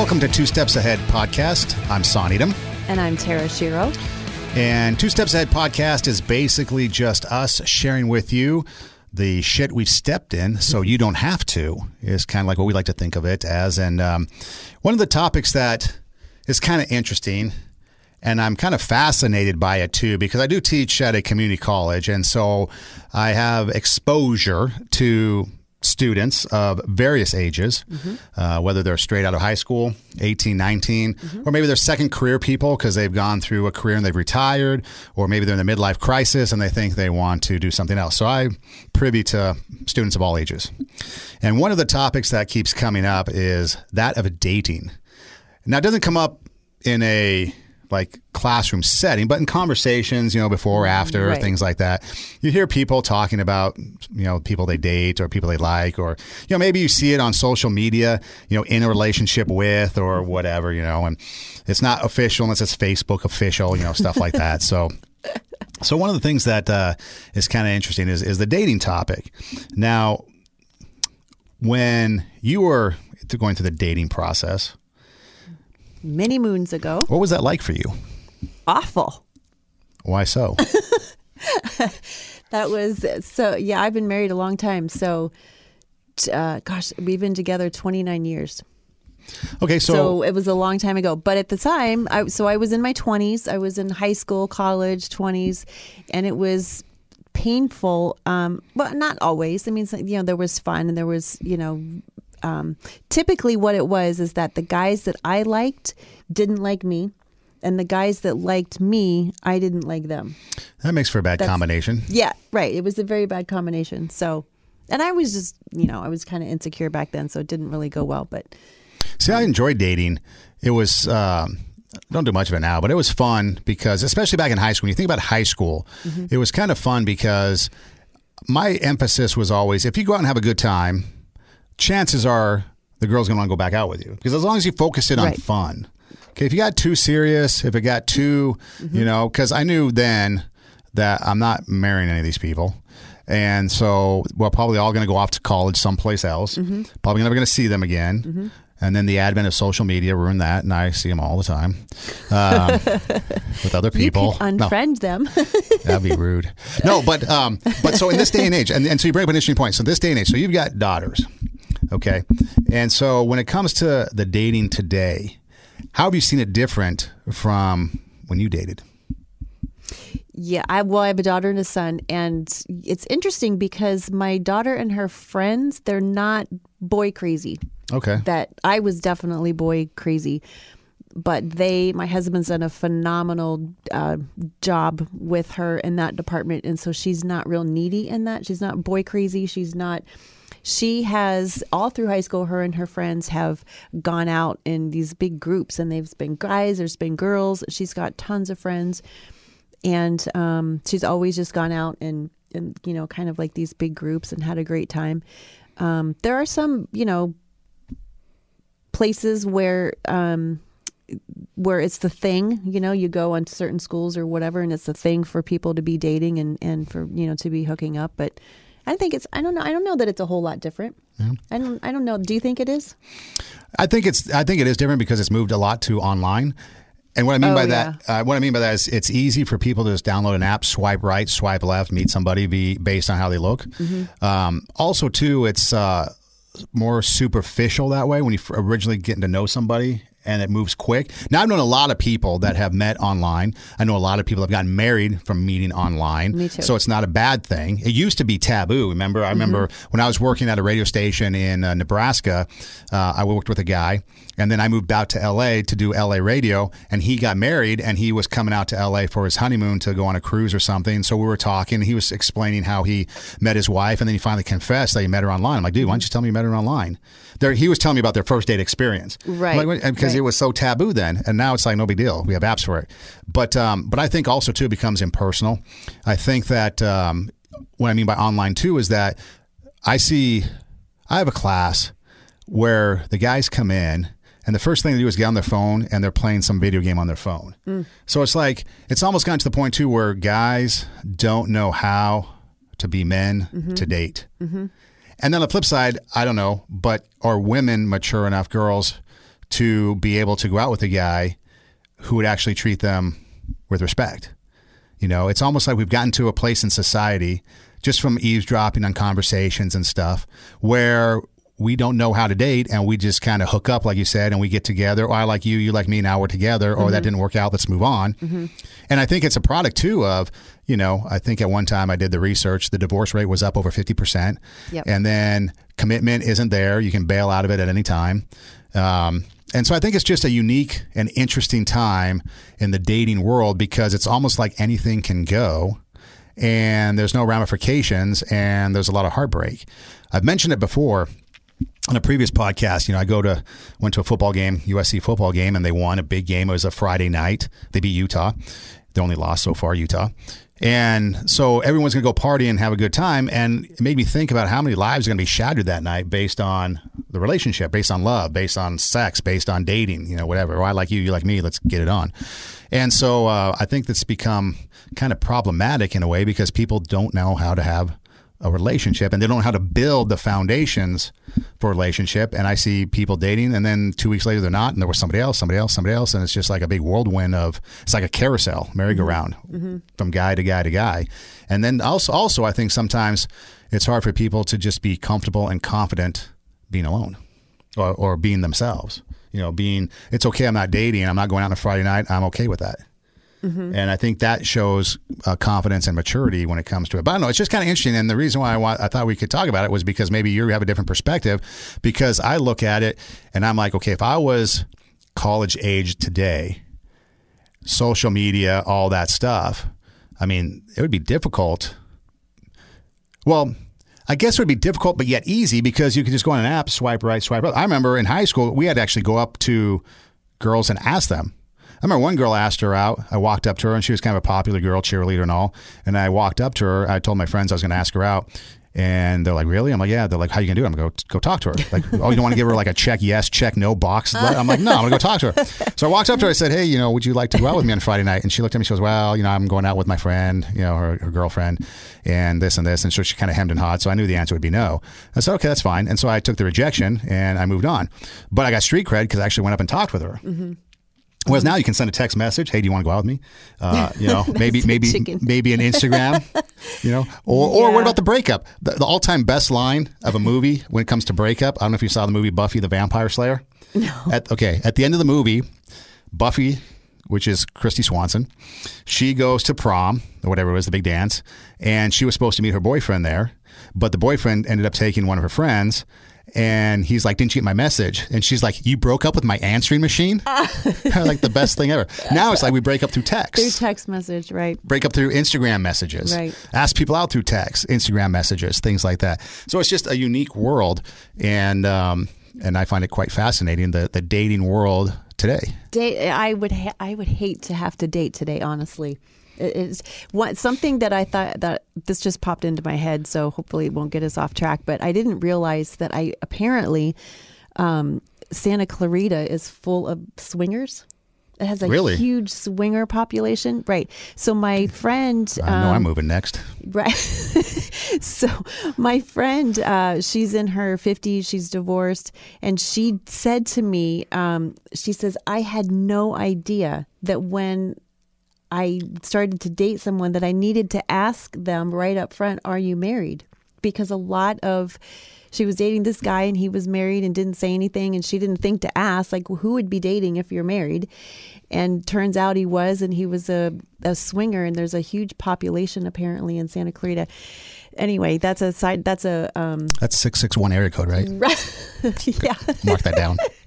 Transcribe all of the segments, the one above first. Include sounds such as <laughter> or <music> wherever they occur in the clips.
welcome to Two Steps Ahead podcast. I'm Son Edom. And I'm Tara Shiro. And Two Steps Ahead podcast is basically just us sharing with you the shit we've stepped in so you don't have to, is kind of like what we like to think of it as. And um, one of the topics that is kind of interesting and I'm kind of fascinated by it too because I do teach at a community college, and so I have exposure to students of various ages, mm-hmm. uh, whether they're straight out of high school, 18, 19, mm-hmm. or maybe they're second career people because they've gone through a career and they've retired, or maybe they're in the midlife crisis and they think they want to do something else. So I'm privy to students of all ages. And one of the topics that keeps coming up is that of dating. Now, it doesn't come up in a like classroom setting, but in conversations, you know, before or after, right. things like that, you hear people talking about, you know, people they date or people they like, or, you know, maybe you see it on social media, you know, in a relationship with or whatever, you know, and it's not official unless it's Facebook official, you know, stuff like that. So, <laughs> so one of the things that uh, is kind of interesting is, is the dating topic. Now, when you were going through the dating process, many moons ago. What was that like for you? Awful. Why so? <laughs> that was so. Yeah, I've been married a long time. So, uh, gosh, we've been together 29 years. Okay, so, so it was a long time ago. But at the time, I, so I was in my 20s. I was in high school, college, 20s, and it was painful. Um, but not always. I mean, you know, there was fun and there was, you know, um, typically what it was is that the guys that I liked didn't like me, and the guys that liked me, I didn't like them. That makes for a bad That's, combination. Yeah, right. It was a very bad combination. So, and I was just, you know, I was kind of insecure back then, so it didn't really go well. But see, I enjoyed dating. It was. Um, don't do much of it now, but it was fun because, especially back in high school, when you think about high school, mm-hmm. it was kind of fun because my emphasis was always if you go out and have a good time, chances are the girl's going to want to go back out with you because as long as you focus it on right. fun. Okay, if you got too serious, if it got too, mm-hmm. you know, because I knew then that I'm not marrying any of these people. And so we're probably all going to go off to college someplace else. Mm-hmm. Probably never going to see them again. Mm-hmm. And then the advent of social media ruined that, and I see them all the time um, <laughs> with other people. Unfriend no, them. <laughs> that'd be rude. No, but um, but so in this day and age, and, and so you bring up an interesting point. So this day and age, so you've got daughters, Okay. And so when it comes to the dating today, how have you seen it different from when you dated? Yeah, I well, I have a daughter and a son, and it's interesting because my daughter and her friends, they're not boy crazy. Okay. That I was definitely boy crazy, but they, my husband's done a phenomenal uh, job with her in that department, and so she's not real needy in that. She's not boy crazy. She's not she has all through high school her and her friends have gone out in these big groups and there's been guys there's been girls she's got tons of friends and um, she's always just gone out and and you know kind of like these big groups and had a great time um, there are some you know places where um, where it's the thing, you know, you go on certain schools or whatever, and it's the thing for people to be dating and, and for, you know, to be hooking up. But I think it's. I don't know. I don't know that it's a whole lot different. Yeah. I don't. I don't know. Do you think it is? I think it's. I think it is different because it's moved a lot to online. And what I mean oh, by yeah. that, uh, what I mean by that is, it's easy for people to just download an app, swipe right, swipe left, meet somebody be based on how they look. Mm-hmm. Um, also, too, it's uh, more superficial that way when you originally getting to know somebody and it moves quick. Now, I've known a lot of people that have met online. I know a lot of people have gotten married from meeting online. Me too. So it's not a bad thing. It used to be taboo. Remember, I remember mm-hmm. when I was working at a radio station in uh, Nebraska, uh, I worked with a guy, and then I moved out to LA to do LA radio, and he got married, and he was coming out to LA for his honeymoon to go on a cruise or something. So we were talking. He was explaining how he met his wife, and then he finally confessed that he met her online. I'm like, dude, why don't you tell me you met her online? He was telling me about their first date experience, right? Like, because right. it was so taboo then, and now it's like no big deal. We have apps for it, but um, but I think also too it becomes impersonal. I think that um, what I mean by online too is that I see I have a class where the guys come in and the first thing they do is get on their phone and they're playing some video game on their phone. Mm. So it's like it's almost gotten to the point too where guys don't know how to be men mm-hmm. to date. Mm-hmm. And then on the flip side, I don't know, but are women mature enough, girls, to be able to go out with a guy who would actually treat them with respect. You know, it's almost like we've gotten to a place in society just from eavesdropping on conversations and stuff where we don't know how to date and we just kind of hook up, like you said, and we get together. Or I like you, you like me, now we're together. Or that mm-hmm. didn't work out, let's move on. Mm-hmm. And I think it's a product too of, you know, I think at one time I did the research, the divorce rate was up over 50%. Yep. And then commitment isn't there. You can bail out of it at any time. Um, and so I think it's just a unique and interesting time in the dating world because it's almost like anything can go and there's no ramifications and there's a lot of heartbreak. I've mentioned it before on a previous podcast, you know, I go to went to a football game, USC football game, and they won a big game. It was a Friday night. They beat Utah. They only lost so far, Utah. And so everyone's going to go party and have a good time. And it made me think about how many lives are going to be shattered that night based on the relationship, based on love, based on sex, based on dating, you know, whatever. Well, I like you, you like me, let's get it on. And so uh, I think that's become kind of problematic in a way because people don't know how to have a relationship and they don't know how to build the foundations for a relationship. And I see people dating and then two weeks later they're not, and there was somebody else, somebody else, somebody else. And it's just like a big whirlwind of, it's like a carousel, merry-go-round mm-hmm. Mm-hmm. from guy to guy to guy. And then also, also, I think sometimes it's hard for people to just be comfortable and confident being alone or, or being themselves. You know, being, it's okay, I'm not dating, I'm not going out on a Friday night, I'm okay with that. And I think that shows uh, confidence and maturity when it comes to it. But I don't know, it's just kind of interesting. And the reason why I, want, I thought we could talk about it was because maybe you have a different perspective. Because I look at it and I'm like, okay, if I was college age today, social media, all that stuff, I mean, it would be difficult. Well, I guess it would be difficult, but yet easy because you could just go on an app, swipe right, swipe left. I remember in high school, we had to actually go up to girls and ask them. I remember one girl asked her out. I walked up to her, and she was kind of a popular girl, cheerleader and all. And I walked up to her. I told my friends I was going to ask her out. And they're like, "Really?" I'm like, "Yeah." They're like, "How you gonna do it?" I'm gonna go go talk to her. Like, <laughs> "Oh, you don't want to give her like a check yes, check no box?" <laughs> I'm like, "No, I'm gonna go talk to her." So I walked up to her. I said, "Hey, you know, would you like to go out with me on Friday night?" And she looked at me. She goes, "Well, you know, I'm going out with my friend, you know, her, her girlfriend, and this and this." And so she kind of hemmed and hawed. So I knew the answer would be no. I said, "Okay, that's fine." And so I took the rejection and I moved on. But I got street cred because I actually went up and talked with her. Mm-hmm. Whereas now you can send a text message. Hey, do you want to go out with me? Uh, <laughs> you know, maybe maybe chicken. maybe an Instagram. <laughs> you know, or or what about the breakup? The, the all time best line of a movie when it comes to breakup. I don't know if you saw the movie Buffy the Vampire Slayer. No. At, okay, at the end of the movie, Buffy, which is Kristy Swanson, she goes to prom or whatever it was, the big dance, and she was supposed to meet her boyfriend there, but the boyfriend ended up taking one of her friends. And he's like, "Didn't you get my message?" And she's like, "You broke up with my answering machine." <laughs> <laughs> like the best thing ever. Now it's like we break up through text Through text message, right? break up through Instagram messages, Right. ask people out through text, Instagram messages, things like that. So it's just a unique world, and um, and I find it quite fascinating the the dating world today. Date. I would. Ha- I would hate to have to date today. Honestly, it's one something that I thought that this just popped into my head. So hopefully it won't get us off track. But I didn't realize that I apparently um, Santa Clarita is full of swingers. It has a Really? huge swinger population, right? So my friend, I know um, I'm moving next. Right. <laughs> so my friend, uh, she's in her 50s, she's divorced, and she said to me, um, she says, I had no idea that when I started to date someone that I needed to ask them right up front, are you married? Because a lot of she was dating this guy and he was married and didn't say anything and she didn't think to ask like who would be dating if you're married and turns out he was and he was a, a swinger and there's a huge population apparently in santa clarita anyway that's a side that's a um That's six six one area code, right? <laughs> <laughs> yeah Mark that down. <laughs>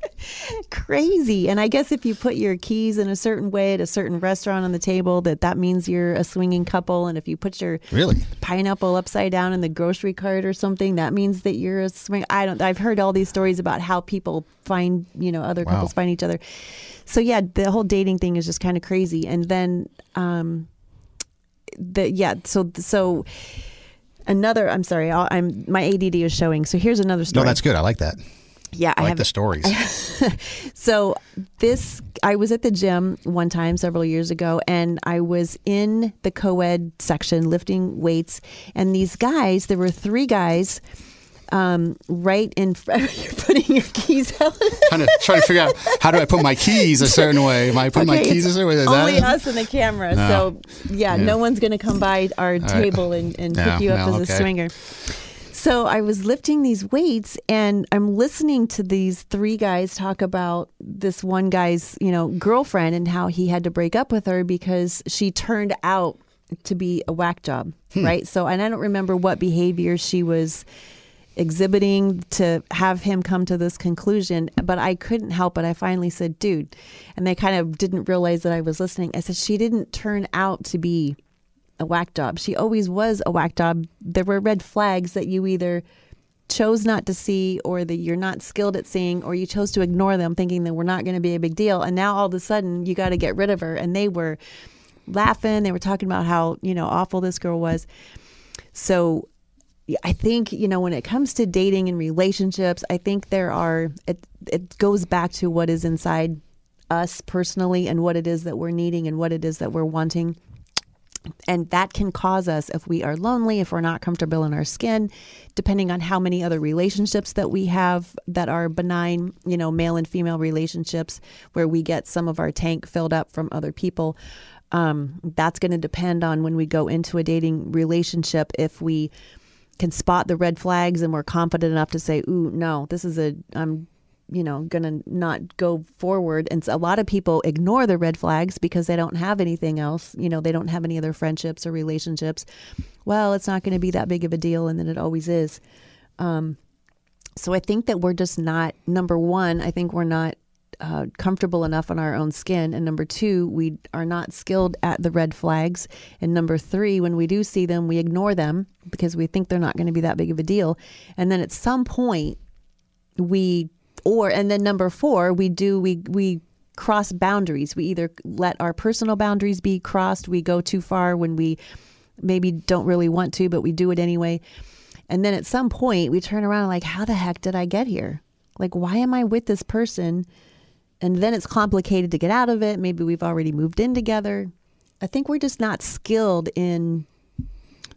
crazy and i guess if you put your keys in a certain way at a certain restaurant on the table that that means you're a swinging couple and if you put your Really? pineapple upside down in the grocery cart or something that means that you're a swing i don't i've heard all these stories about how people find you know other Wow. couples find each other so yeah the whole dating thing is just kind of crazy and then um the yeah so so another i'm sorry I'll, i'm my add is showing so here's another story No, that's good. I like that. Yeah I, like have the stories. <laughs> so this I was at the gym one time several years ago and I was in the co-ed section lifting weights and these guys there were three guys um, right in <laughs> front. You're putting your keys out. trying to trying to figure out how do I put my keys a certain way. Am I putting my keys a certain way? Is only that- us and the camera. No. So yeah, Yeah. no one's going to come by our table and, and No, pick you up no, as okay. a swinger. So I was lifting these weights and I'm listening to these three guys talk about this one guy's, you know, girlfriend and how he had to break up with her because she turned out to be a whack job, Hmm. right? So and I don't remember what behavior she was exhibiting to have him come to this conclusion, but I couldn't help it. I finally said, "Dude," and they kind of didn't realize that I was listening. I said, "She didn't turn out to be a whack job. She always was a whack job. There were red flags that you either chose not to see or that you're not skilled at seeing or you chose to ignore them thinking that we're not going to be a big deal and now all of a sudden you got to get rid of her and they were laughing they were talking about how you know awful this girl was so I think you know when it comes to dating and relationships, I think there are it it goes back to what is inside us personally and what it is that we're needing and what it is that we're wanting. And that can cause us if we are lonely, if we're not comfortable in our skin, depending on how many other relationships that we have that are benign, you know, male and female relationships where we get some of our tank filled up from other people. Um, that's going to depend on when we go into a dating relationship if we can spot the red flags and we're confident enough to say, "Ooh, no, this is a I'm you know going to not go forward." And a lot of people ignore the red flags because they don't have anything else. You know, they don't have any other friendships or relationships. Well, it's not going to be that big of a deal, and then it always is. Um, so I think that we're just not number one. I think we're not uh, comfortable enough on our own skin. And number two, we are not skilled at the red flags. And number three, when we do see them, we ignore them because we think they're not going to be that big of a deal. And then at some point, we, or, and then number four, we do, we, we, cross boundaries we either let our personal boundaries be crossed we go too far when we maybe don't really want to but we do it anyway and then at some point we turn around and like how the heck did i get here like why am i with this person and then it's complicated to get out of it. Maybe we've already moved in together. I think we're just not skilled in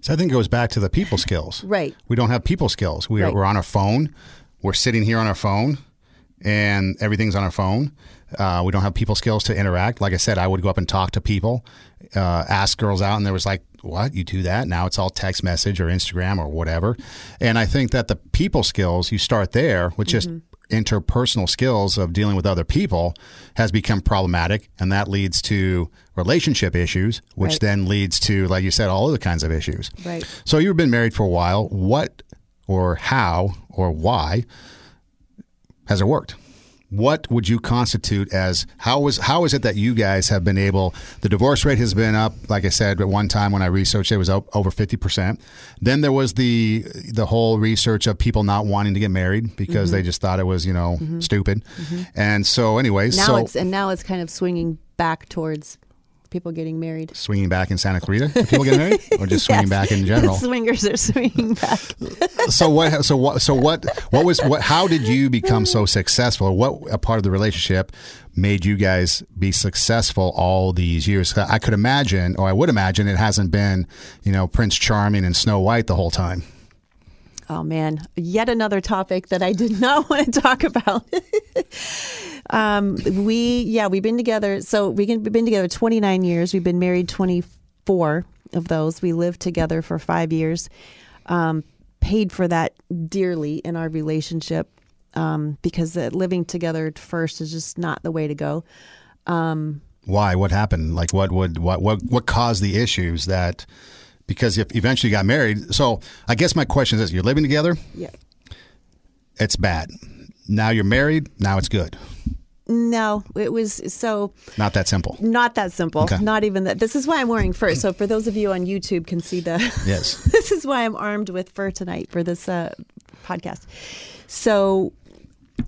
So I think it goes back to the people skills. Right. We don't have people skills. We are, Right. We're on our phone. We're sitting here on our phone, and everything's on our phone. Uh, we don't have people skills to interact. Like I said, I would go up and talk to people, uh, ask girls out, and there was like, "What? You do that?" Now it's all text message or Instagram or whatever. And I think that the people skills you start there with just interpersonal skills of dealing with other people has become problematic, and that leads to relationship issues, which Right. then leads to, like you said, all other kinds of issues. Right. So you've been married for a while. What or how or why has it worked? What would you constitute as how was how is it that you guys have been able? The divorce rate has been up, like I said, at one time when I researched it, was up over fifty percent. Then there was the the whole research of people not wanting to get married because they mm-hmm. just thought it was you know mm-hmm. stupid. Mm-hmm. And so, anyways, now so it's and now it's kind of swinging back towards people getting married. swinging back in Santa Clarita, people getting married, or just swinging <laughs> Yes. back in general. <laughs> Swingers are swinging back. so what so what so what what was what how did you become so successful what a part of the relationship made you guys be successful all these years i could imagine or i would imagine it hasn't been you know prince charming and snow white the whole time Oh man, yet another topic that I did not <laughs> want to talk about. Um, we yeah, we've been together. So we can- we've been together 29 years. We've been married 24 of those. We lived together for five years. Um, paid for that dearly in our relationship um, because uh, living together first is just not the way to go. why what happened like what would what what what caused the issues that because if eventually you got married so i guess my question is this you're living together Yeah. it's bad now you're married now it's good No, it was so not that simple not that simple. Okay. Not even that. This is why I'm wearing fur. So for those of you on YouTube can see the <laughs> yes this is why I'm armed with fur tonight for this uh, podcast. So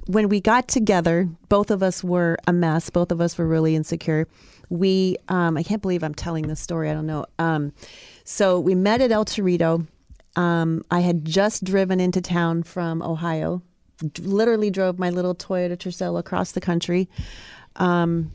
when we got together, both of us were a mess. Both of us were really insecure. We, um, I can't believe I'm telling this story. I don't know. Um, so we met at El Torito. Um, I had just driven into town from Ohio. Literally drove my little Toyota Tercel across the country. Um,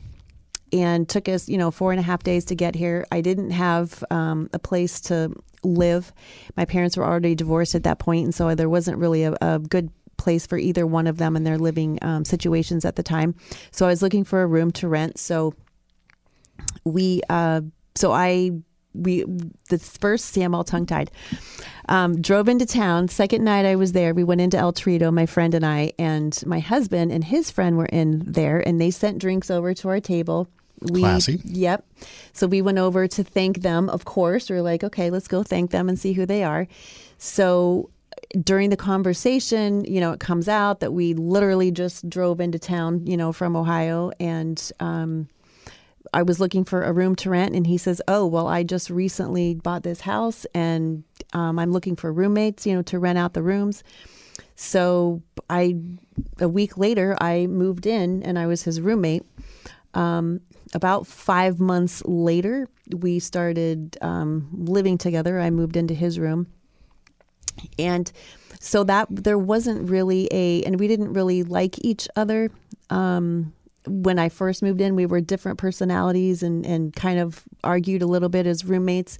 and took us, you know, four and a half days to get here. I didn't have um, a place to live. My parents were already divorced at that point, and so there wasn't really a, a good place for either one of them in their living um, situations at the time. So I was looking for a room to rent. So we, uh, so I, we, the first, see, I'm all tongue tied. Um, drove into town. Second night I was there, we went into El Torito, my friend and I, and my husband and his friend were in there, and they sent drinks over to our table. We, Classy. Yep. So we went over to thank them, of course. We are like, okay, let's go thank them and see who they are. So during the conversation, you know, it comes out that we literally just drove into town, you know, from Ohio and, um, I was looking for a room to rent, and he says, "Oh, well, I just recently bought this house, and um, I'm looking for roommates, you know, to rent out the rooms." So I, a week later, I moved in, and I was his roommate. Um, about five months later, we started um, living together. I moved into his room, and so that there wasn't really a, and we didn't really like each other. Um, when I first moved in, we were different personalities and, and kind of argued a little bit as roommates.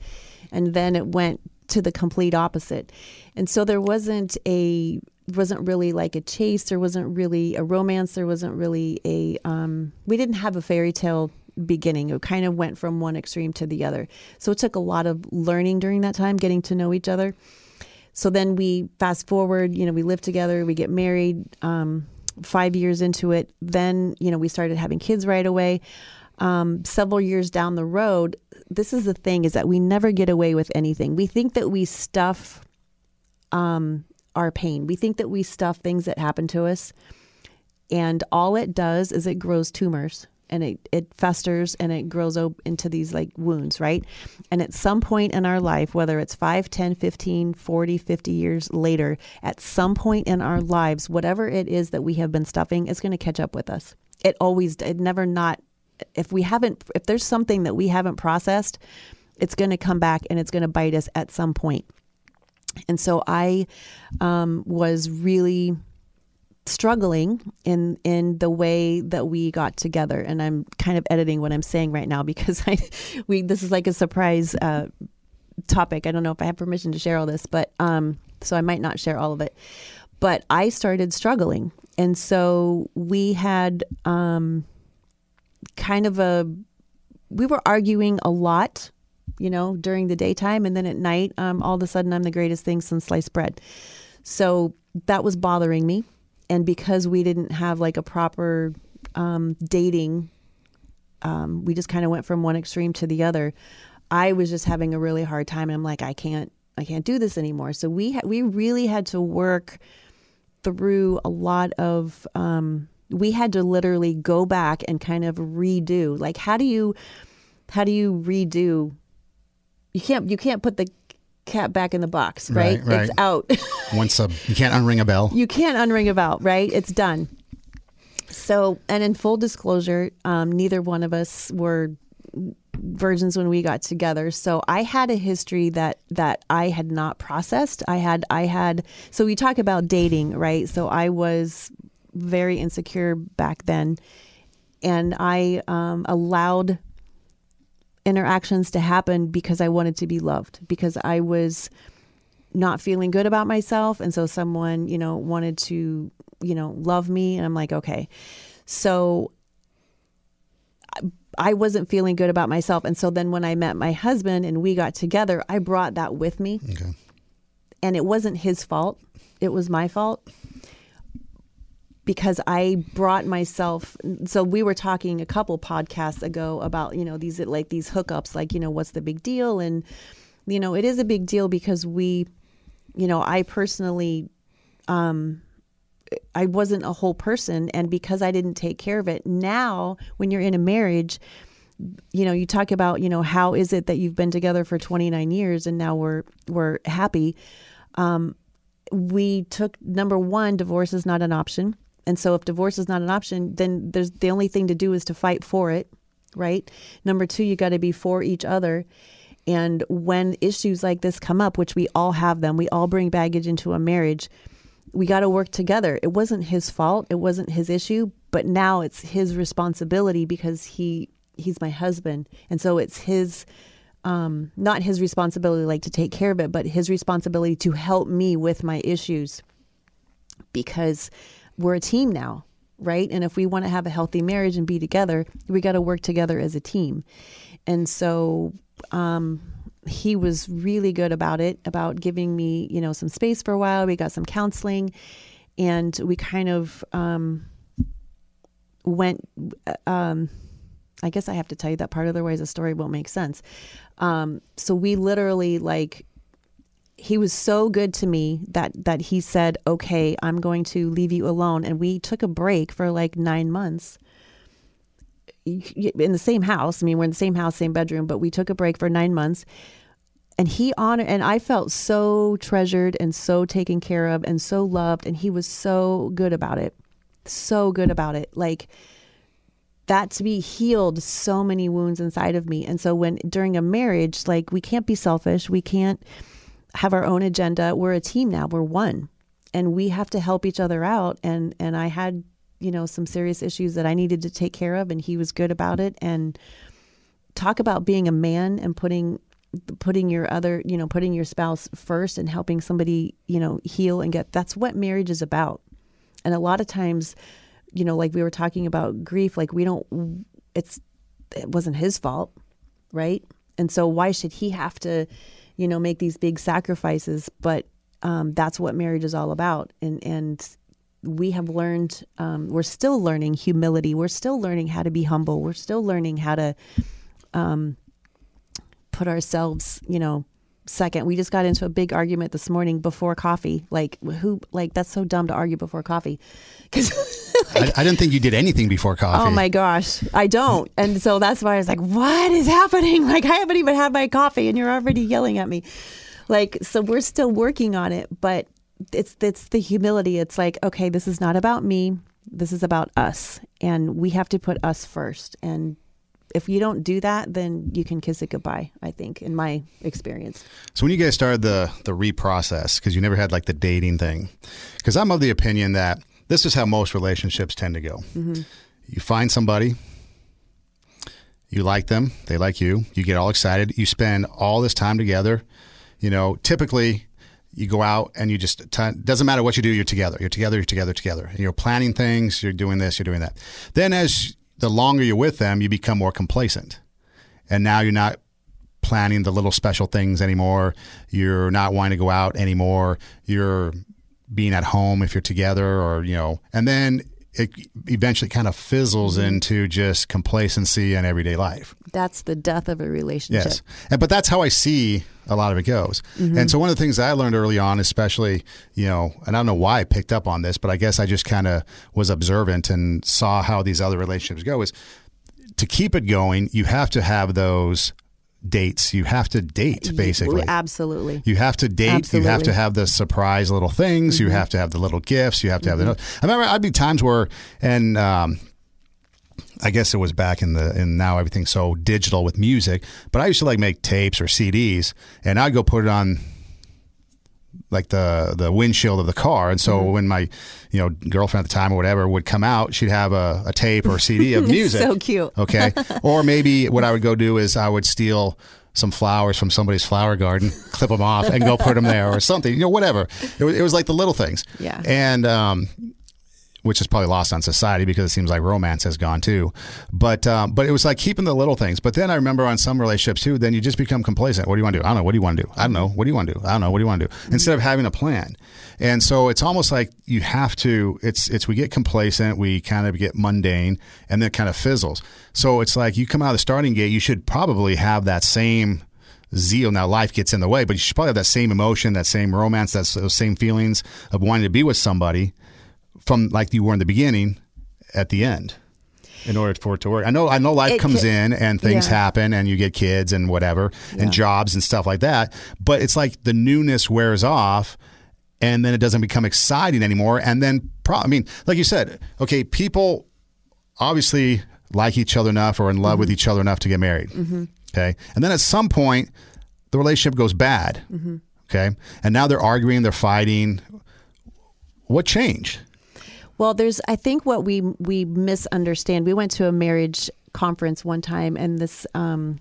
And then it went to the complete opposite. And so there wasn't a, wasn't really like a chase. There wasn't really a romance. There wasn't really a, um, we didn't have a fairy tale beginning. It kind of went from one extreme to the other. So it took a lot of learning during that time, getting to know each other. So then we fast forward, you know, we live together, we get married. Um, five years into it, then, you know, we started having kids right away. Um, several years down the road, this is the thing is that we never get away with anything. We think that we stuff um, our pain. We think that we stuff things that happen to us. And all it does is it grows tumors and it, it festers and it grows up into these like wounds, right? And at some point in our life, whether it's 5, 10, 15, 40, 50 years later, at some point in our lives, whatever it is that we have been stuffing is going to catch up with us. It always, it never not, if we haven't, if there's something that we haven't processed, it's going to come back and it's going to bite us at some point. And so I um, was really struggling in in the way that we got together. And i'm kind of editing what i'm saying right now because <laughs> i we this is like a surprise uh, topic. I don't know if i have permission to share all this but um so i might not share all of it. But i started struggling. And so we had um kind of a we were arguing a lot you know during the daytime. And then at night um all of a sudden i'm the greatest thing since sliced bread. So that was bothering me and because we didn't have like a proper um, dating, um, we just kind of went from one extreme to the other. I was just having a really hard time, and I'm like, I can't, I can't do this anymore. So we ha- we really had to work through a lot of. Um, we had to literally go back and kind of redo. Like, how do you, how do you redo? You can't you can't put the cat back in the box, right? Right, right. It's out. <laughs> Once a, you can't unring a bell. You can't unring a bell, right? It's done. So, and in full disclosure, um, neither one of us were virgins when we got together. So I had a history that that I had not processed. I had I had so we talk about dating, right? So I was very insecure back then, and I um, allowed interactions to happen because I wanted to be loved, because I was not feeling good about myself. And so someone, you know, wanted to, you know, love me. And I'm like, okay. So I wasn't feeling good about myself. And so then when I met my husband and we got together, I brought that with me. Okay. And it wasn't his fault, it was my fault because I brought myself. So we were talking a couple podcasts ago about you know these like these hookups, like you know what's the big deal, and you know it is a big deal because we, you know, I personally, um, I wasn't a whole person, and because I didn't take care of it. Now, when you're in a marriage. You know, you talk about, you know, how is it that you've been together for 29 years and now we're we're happy. Um, we took number one, divorce is not an option and so if divorce is not an option, then there's the only thing to do is to fight for it, right? Number 2, you got to be for each other. And when issues like this come up, which we all have them, we all bring baggage into a marriage. We got to work together. It wasn't his fault, it wasn't his issue, but now it's his responsibility because he he's my husband, and so it's his um, not his responsibility like to take care of it, but his responsibility to help me with my issues because we're a team now, right? And if we want to have a healthy marriage and be together, we got to work together as a team. And so um, he was really good about it, about giving me, you know, some space for a while. We got some counseling, and we kind of um, went. Um, I guess I have to tell you that part, otherwise the story won't make sense. Um, so we literally like he was so good to me that that he said, "Okay, I'm going to leave you alone." And we took a break for like 9 months in the same house. I mean, we're in the same house, same bedroom, but we took a break for 9 months. And he honored and I felt so treasured and so taken care of and so loved and he was so good about it. So good about it. Like that to be healed so many wounds inside of me. And so when during a marriage, like we can't be selfish, we can't have our own agenda. We're a team now. We're one. And we have to help each other out and and I had, you know, some serious issues that I needed to take care of and he was good about it and talk about being a man and putting putting your other, you know, putting your spouse first and helping somebody, you know, heal and get that's what marriage is about. And a lot of times you know, like we were talking about grief, like we don't, it's, it wasn't his fault, right? And so why should he have to, you know, make these big sacrifices? But um, that's what marriage is all about. And, and, we have learned, um, we're still learning humility. We're still learning how to be humble. We're still learning how to um, put ourselves, you know, second. We just got into a big argument this morning before coffee. Like who? Like that's so dumb to argue before coffee. <laughs> Because like, I, I, didn't think you did anything before oh coffee. Oh my gosh, I don't. And so that's why I was like, "What is happening? <laughs> Like I haven't even had my coffee, and you're already yelling at me." Like so, we're still working on it, but it's it's the humility. It's like, okay, this is not about me. This is about us, and we have to put us first and if you don't do that, then you can kiss it goodbye. I think, in my experience. So when you guys started the the reprocess, because you never had like the dating thing, because I'm of the opinion that this is how most relationships tend to go. Mm-hmm. You find somebody, you like them, they like you, you get all excited, you spend all this time together. You know, typically you go out and you just t- doesn't matter what you do you're together you're together you're together together and you're planning things you're doing this you're doing that then as the longer you're with them, you become more complacent. And now you're not planning the little special things anymore. You're not wanting to go out anymore. You're being at home if you're together or, you know, and then it eventually kind of fizzles mm-hmm. into just complacency and everyday life. That's the death of a relationship. Yes. And, but that's how I see a lot of it goes. Mm-hmm. And so one of the things I learned early on, especially, you know, and I don't know why I picked up on this, but I guess I just kind of was observant and saw how these other relationships go is to keep it going, you have to have those dates. You have to date basically. Absolutely. You have to date. Absolutely. You have to have the surprise little things. Mm-hmm. You have to have the little gifts. You have to have mm-hmm. the. I remember I'd be times where, and um, I guess it was back in the and now everything's so digital with music. But I used to like make tapes or CDs, and I'd go put it on like the the windshield of the car. And so mm-hmm. when my you know girlfriend at the time or whatever would come out, she'd have a, a tape or a CD of <laughs> music. so cute. Okay. <laughs> or maybe what I would go do is I would steal some flowers from somebody's flower garden, <laughs> clip them off, and go put them there or something. You know, whatever. It was, it was like the little things. Yeah. And um, which is probably lost on society because it seems like romance has gone too. But um, but it was like keeping the little things. But then I remember on some relationships too, then you just become complacent. What do you want to do? I don't know. What do you want to do? I don't know. What do you want to do? I don't know. What do you want to do? Mm-hmm. Instead of having a plan. And so it's almost like you have to. It's it's we get complacent, we kind of get mundane, and then it kind of fizzles. So it's like you come out of the starting gate, you should probably have that same zeal. Now life gets in the way, but you should probably have that same emotion, that same romance, that those same feelings of wanting to be with somebody from like you were in the beginning at the end in order for it to work. I know I know life it comes in and things yeah. happen and you get kids and whatever yeah. and jobs and stuff like that, but it's like the newness wears off and then it doesn't become exciting anymore and then pro- I mean, like you said, okay, people obviously like each other enough or in love mm-hmm. with each other enough to get married. Mm-hmm. Okay? And then at some point the relationship goes bad. Mm-hmm. Okay? And now they're arguing, they're fighting. What changed? Well, there's I think what we we misunderstand. We went to a marriage conference one time, and this. Um,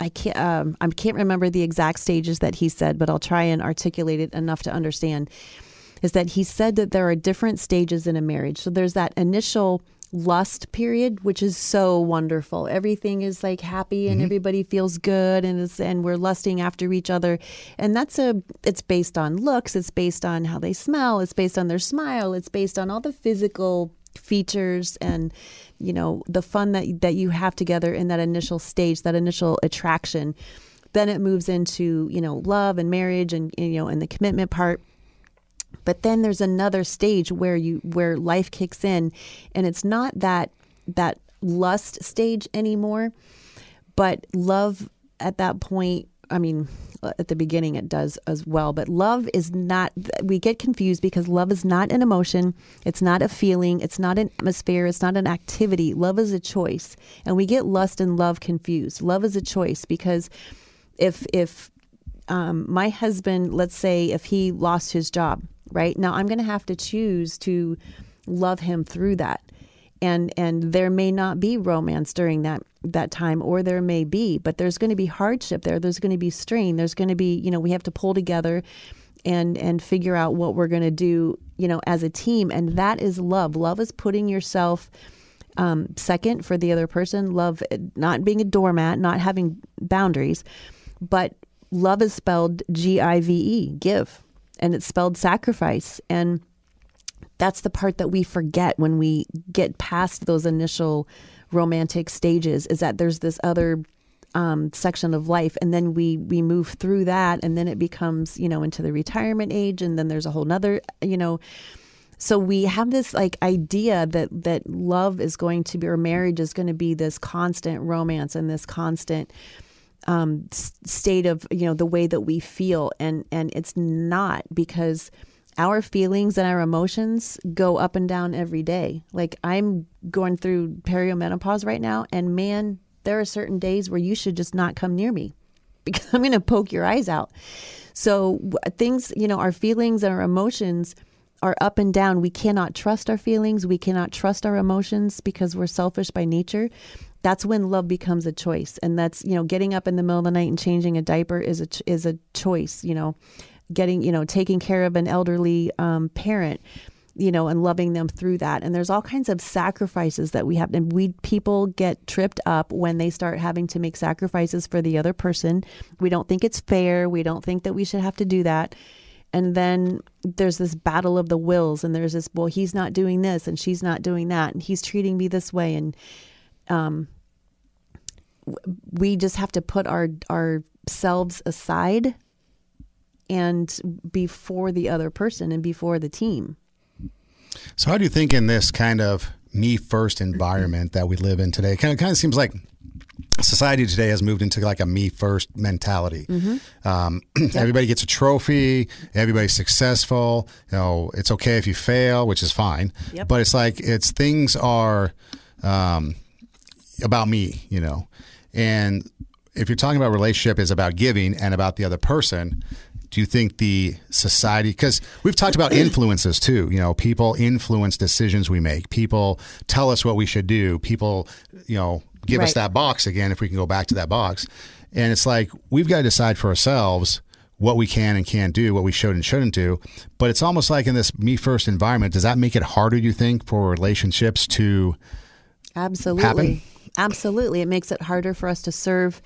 I can't um, I can't remember the exact stages that he said, but I'll try and articulate it enough to understand. Is that he said that there are different stages in a marriage. So there's that initial lust period, which is so wonderful. Everything is like happy and mm-hmm. everybody feels good and is, and we're lusting after each other. And that's a it's based on looks, it's based on how they smell, it's based on their smile, it's based on all the physical features and you know the fun that that you have together in that initial stage, that initial attraction. Then it moves into, you know, love and marriage and you know and the commitment part but then there's another stage where you where life kicks in and it's not that that lust stage anymore, but love at that point, I mean, at the beginning it does as well but love is not we get confused because love is not an emotion it's not a feeling it's not an atmosphere it's not an activity. Love is a choice and we get lust and love confused. Love is a choice because if if um, my husband let's say if he lost his job right? Now I'm going to have to choose to love him through that. And and there may not be romance during that that time or there may be, but there's going to be hardship there. There's going to be strain. There's going to be, you know, we have to pull together and and figure out what we're going to do, you know, as a team and that is love. Love is putting yourself um, second for the other person. Love not being a doormat, not having boundaries, but love is spelled G I V E, give and it's spelled sacrifice. And that's the part that we forget when we get past those initial romantic stages is that there's this other um, section of life and then we we move through that and then it becomes you know into the retirement age and then there's a whole nother you know so we have this like idea that that love is going to be or marriage is going to be this constant romance and this constant um, state of you know the way that we feel, and and it's not because our feelings and our emotions go up and down every day. Like I'm going through perimenopause right now, and man, there are certain days where you should just not come near me <laughs> because I'm going to poke your eyes out. So things, you know, our feelings and our emotions are up and down. We cannot trust our feelings. We cannot trust our emotions because we're selfish by nature that's when love becomes a choice. And that's you know getting up in the middle of the night and changing a diaper is a is a choice you know. Getting you know taking care of an elderly um, parent you know and loving them through that. And there's all kinds of sacrifices that we have. And we people get tripped up when they start having to make sacrifices for the other person. We don't think it's fair. We don't think that we should have to do that. And then there's this battle of the wills. And there's this well he's not doing this and she's not doing that. And he's treating me this way. And um, we just have to put our ourselves aside and before the other person and before the team. So, how do you think in this kind of me first environment that we live in today? It kind of, kind of seems like society today has moved into like a me first mentality. Mm-hmm. Um, <clears throat> yep. Everybody gets a trophy. Everybody's successful. You know, it's okay if you fail, which is fine. Yep. But it's like it's things are um, about me, you know. And if you're talking about relationship is about giving and about the other person, do you think the society because we've talked about influences too you know people influence decisions we make people tell us what we should do people you know give right. us that box again if we can go back to that box and it's like we've got to decide for ourselves what we can and can't do what we should and shouldn't do but it's almost like in this me first environment does that make it harder you think for relationships to absolutely happen? Absolutely. It makes it harder for us to serve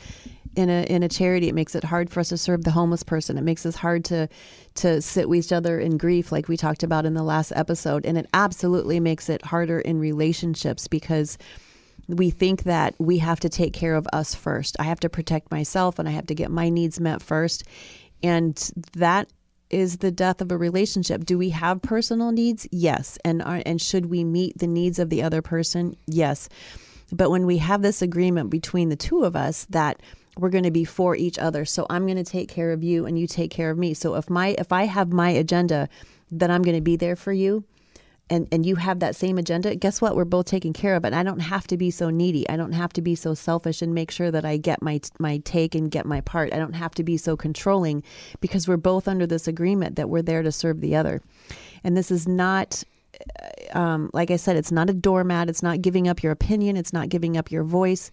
in a in a charity. It makes it hard for us to serve the homeless person. It makes us hard to to sit with each other in grief like we talked about in the last episode. And it absolutely makes it harder in relationships because we think that we have to take care of us first. I have to protect myself and I have to get my needs met first. And that is the death of a relationship. Do we have personal needs? Yes. And are, and should we meet the needs of the other person? Yes. But when we have this agreement between the two of us that we're going to be for each other, so I'm going to take care of you and you take care of me. So if my if I have my agenda that I'm going to be there for you, and and you have that same agenda guess what? We're both taking care of and i don't have to be so needy. I don't have to be so selfish and make sure that i get my my take and get my part. I don't have to be so controlling because we're both under this agreement that we're there to serve the other. And this is not um, like I said, it's not a doormat. It's not giving up your opinion. It's not giving up your voice.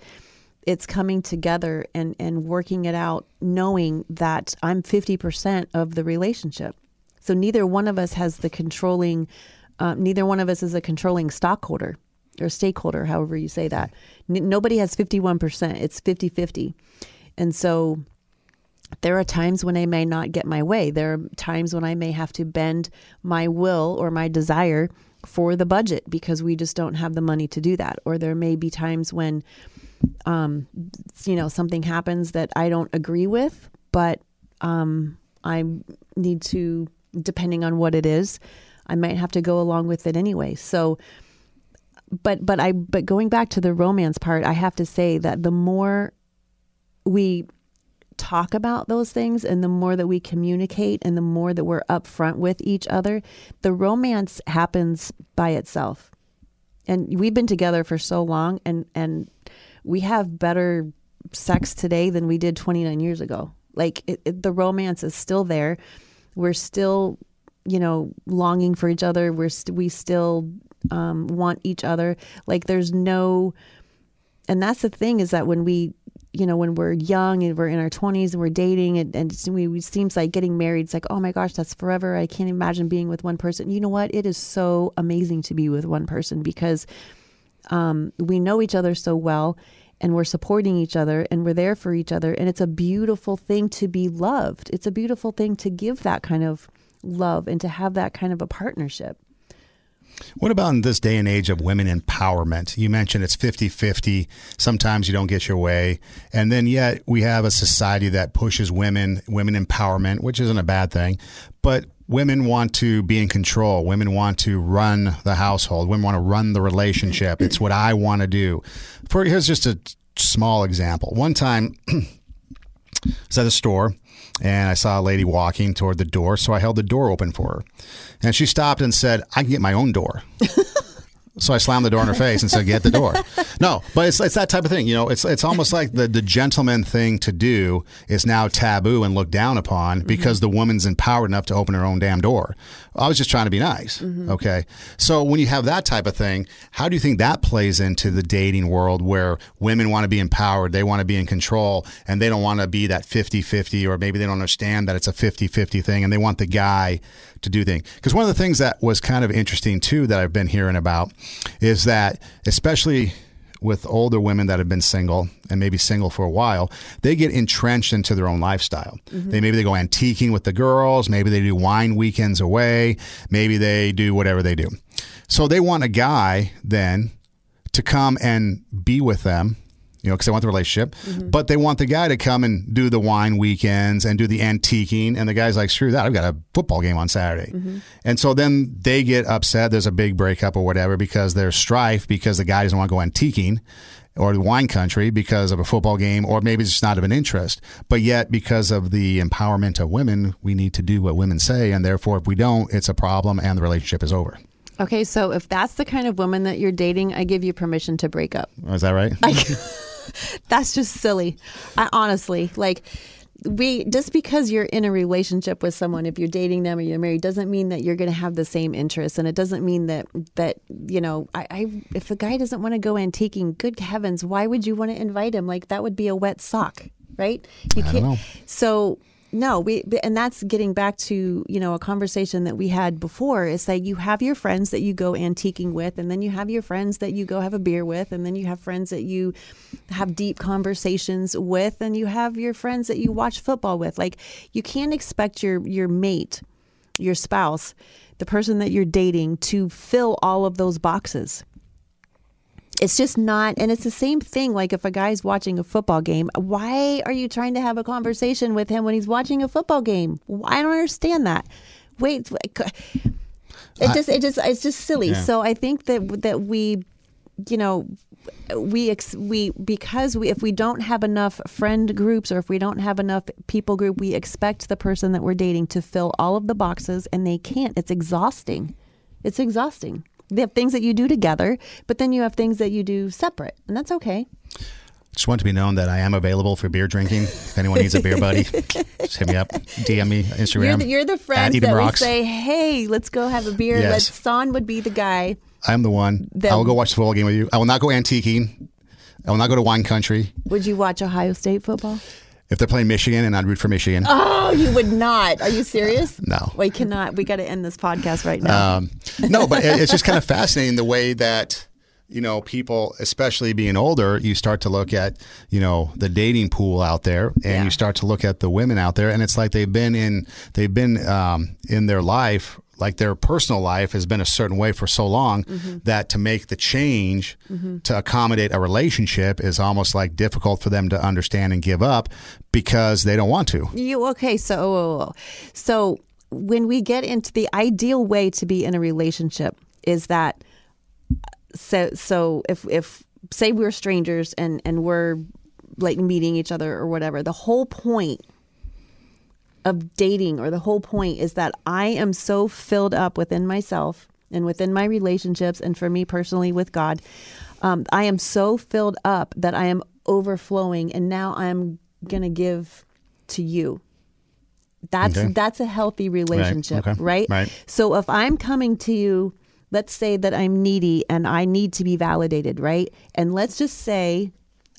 It's coming together and, and working it out, knowing that I'm 50% of the relationship. So neither one of us has the controlling, uh, neither one of us is a controlling stockholder or stakeholder, however you say that. N- nobody has 51%, it's 50 50. And so there are times when I may not get my way. There are times when I may have to bend my will or my desire for the budget because we just don't have the money to do that. Or there may be times when, um, you know, something happens that I don't agree with, but um, I need to, depending on what it is, I might have to go along with it anyway. So, but but I but going back to the romance part, I have to say that the more we talk about those things and the more that we communicate and the more that we're upfront with each other, the romance happens by itself. And we've been together for so long and and we have better sex today than we did 29 years ago. Like it, it, the romance is still there. We're still, you know, longing for each other. We're st- we still um, want each other. Like there's no, and that's the thing is that when we you know, when we're young and we're in our 20s and we're dating and, and we, it seems like getting married, it's like, oh my gosh, that's forever. I can't imagine being with one person. You know what? It is so amazing to be with one person because um, we know each other so well and we're supporting each other and we're there for each other. And it's a beautiful thing to be loved. It's a beautiful thing to give that kind of love and to have that kind of a partnership. What about in this day and age of women empowerment? You mentioned it's 50 50. Sometimes you don't get your way. And then yet we have a society that pushes women, women empowerment, which isn't a bad thing. But women want to be in control. Women want to run the household. Women want to run the relationship. It's what I want to do. For here's just a small example. One time, <clears throat> I was at a store and I saw a lady walking toward the door, so I held the door open for her. And she stopped and said, I can get my own door. <laughs> So I slammed the door in her face and said, "Get the door." No, but it's it's that type of thing. You know, it's it's almost like the the gentleman thing to do is now taboo and looked down upon mm-hmm. because the woman's empowered enough to open her own damn door. I was just trying to be nice. Mm-hmm. Okay, so when you have that type of thing, how do you think that plays into the dating world where women want to be empowered, they want to be in control, and they don't want to be that 50-50 or maybe they don't understand that it's a 50-50 thing, and they want the guy to do things. Because one of the things that was kind of interesting too that I've been hearing about is that, especially with older women that have been single and maybe single for a while, they get entrenched into their own lifestyle. Mm-hmm. They maybe they go antiquing with the girls, maybe they do wine weekends away, maybe they do whatever they do. So they want a guy then to come and be with them you know, because they want the relationship. Mm-hmm. But they want the guy to come and do the wine weekends and do the antiquing. And the guy's like, screw that. I've got a football game on Saturday. Mm-hmm. And so then they get upset. There's a big breakup or whatever because there's strife because the guy doesn't want to go antiquing or the wine country because of a football game, or maybe it's just not of an interest. But yet, because of the empowerment of women, we need to do what women say. And therefore, if we don't, it's a problem and the relationship is over. Okay, so if that's the kind of woman that you're dating, I give you permission to break up. Is that right? <laughs> <laughs> that's just silly. I, honestly, like we just because you're in a relationship with someone if you're dating them or you're married doesn't mean that you're going to have the same interests. And it doesn't mean that that you know I, I if the guy doesn't want to go antiquing good heavens why would you want to invite him? Like that would be a wet sock right? You can't so no, we and that's getting back to you know a conversation that we had before. Is that you have your friends that you go antiquing with, and then you have your friends that you go have a beer with, and then you have friends that you have deep conversations with, and you have your friends that you watch football with. Like you can't expect your your mate, your spouse, the person that you're dating, to fill all of those boxes it's just not and it's the same thing like if a guy's watching a football game why are you trying to have a conversation with him when he's watching a football game? I don't understand that. Wait it just it just it's just silly. Yeah. so i think that that we you know we ex- we because we if we don't have enough friend groups or if we don't have enough people group we expect the person that we're dating to fill all of the boxes and they can't. It's exhausting. It's exhausting they have things that you do together, but then you have things that you do separate, and that's okay. Just want to be known that I am available for beer drinking. If anyone needs a beer buddy, <laughs> just hit me up, DM me, Instagram. You're the, you're the friends that Rocks. we say, "Hey, let's go have a beer." Yes. Let's Son would be the guy. I'm the one. The- I will go watch the football game with you. I will not go antiquing. I will not go to wine country. Would you watch Ohio State football? If they're playing Michigan and I'd root for Michigan. Oh, you would not. Are you serious? <laughs> No. We cannot. We got to end this podcast right now. Um, no, but it's just kind of fascinating the way that you know people, especially being older, you start to look at you know the dating pool out there, and Yeah. you start to look at the women out there, and it's like they've been in they've been um, in their life. Like their personal life has been a certain way for so long mm-hmm. that to make the change mm-hmm. to accommodate a relationship is almost like difficult for them to understand and give up because they don't want to. You okay? So, so when we get into the ideal way to be in a relationship is that so so if if say we're strangers and and we're like meeting each other or whatever, the whole point of dating or the whole point is that I am so filled up within myself and within my relationships and for me personally with God, um, I am so filled up that I am overflowing and now I'm gonna give to you. That's Okay. that's a healthy relationship, okay, right? right. So if I'm coming to you, let's say that I'm needy and I need to be validated, right? And let's just say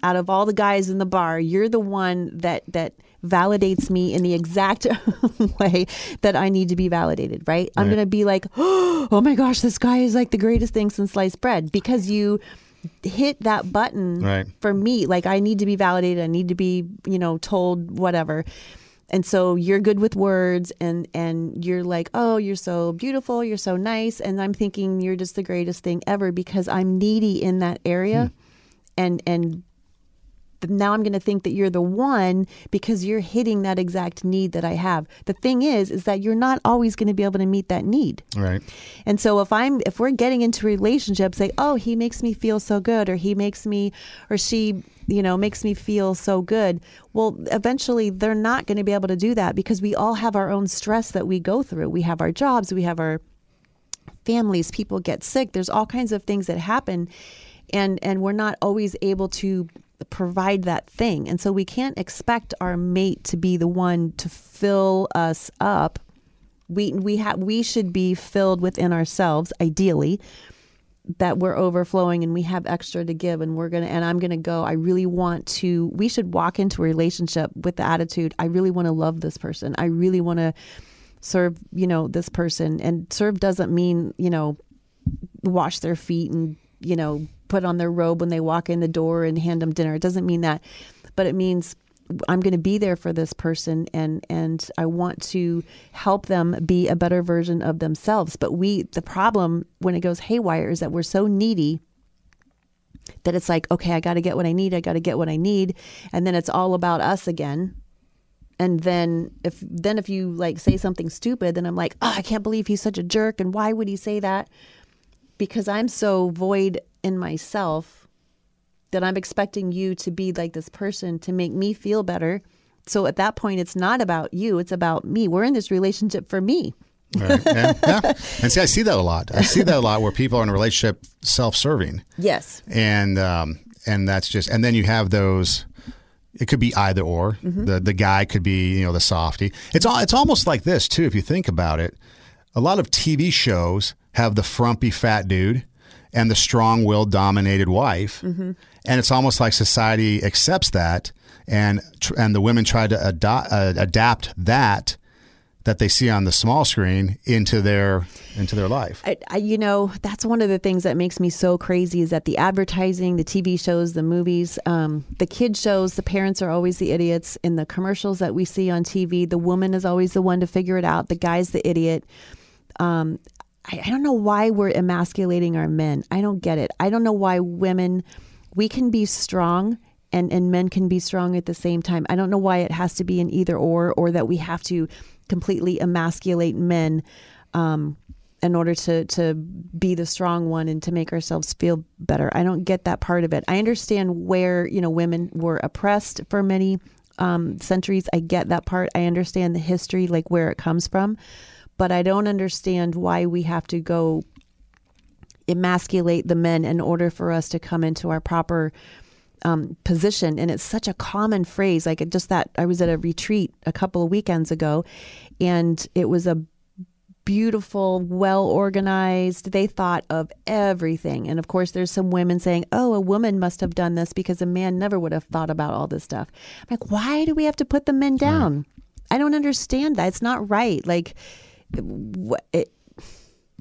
out of all the guys in the bar, you're the one that that validates me in the exact <laughs> way that I need to be validated, right? I'm going to be like, <gasps> "Oh my gosh, this guy is like the greatest thing since sliced bread" because you hit that button Right. for me like I need to be validated, I need to be, you know, told whatever. And so you're good with words and and you're like, "Oh, you're so beautiful, you're so nice." And I'm thinking you're just the greatest thing ever because I'm needy in that area. Hmm. And and now I'm going to think that you're the one because you're hitting that exact need that I have. The thing is is that you're not always going to be able to meet that need. Right. And so if I'm if we're getting into relationships like, "Oh, he makes me feel so good," or he makes me or she, you know, makes me feel so good. Well, eventually they're not going to be able to do that because we all have our own stress that we go through. We have our jobs, we have our families, people get sick. There's all kinds of things that happen and and we're not always able to provide that thing. And so we can't expect our mate to be the one to fill us up. We we have we should be filled within ourselves ideally that we're overflowing and we have extra to give and we're going to and I'm going to go I really want to we should walk into a relationship with the attitude I really want to love this person. I really want to serve, you know, this person and serve doesn't mean, you know, wash their feet and you know put on their robe when they walk in the door and hand them dinner. It doesn't mean that but it means i'm going to be there for this person and and i want to help them be a better version of themselves. But we the problem when it goes haywire is that we're so needy that it's like okay i got to get what i need i got to get what i need. And then it's all about us again. And then if then if you like say something stupid then i'm like oh i can't believe he's such a jerk and why would he say that because I'm so void in myself that I'm expecting you to be like this person to make me feel better. So at that point, it's not about you, it's about me. We're in this relationship for me. Right. Yeah, yeah. <laughs> And see, I see that a lot. I see that a lot where people are in a relationship self-serving, Yes. and um, and that's just, and then you have those. It could be either or. The the guy could be you know the softy. It's all. It's almost like this too. If you think about it, a lot of TV shows have the frumpy fat dude and the strong-willed dominated wife, and it's almost like society accepts that, and tr- and the women try to ado- uh, adapt that that they see on the small screen into their into their life. I, I, you know, that's one of the things that makes me so crazy is that the advertising, the TV shows, the movies, um, the kid shows, the parents are always the idiots. In the commercials that we see on TV, the woman is always the one to figure it out. The guy's the idiot. Um, I, I don't know why we're emasculating our men. I don't get it. I don't know why women, we can be strong and, and men can be strong at the same time. I don't know why it has to be an either or, or that we have to completely emasculate men um, in order to, to be the strong one and to make ourselves feel better. I don't get that part of it. I understand where, you know, women were oppressed for many um, centuries. I get that part. I understand the history, like where it comes from but I don't understand why we have to go emasculate the men in order for us to come into our proper um, position, and it's such a common phrase. Like just that, I was at a retreat a couple of weekends ago, and it was a beautiful, well organized. They thought of everything. And of course, there's some women saying, oh, a woman must have done this because a man never would have thought about all this stuff. I'm like, why do we have to put the men down? Right. I don't understand that. It's not right. Like, it,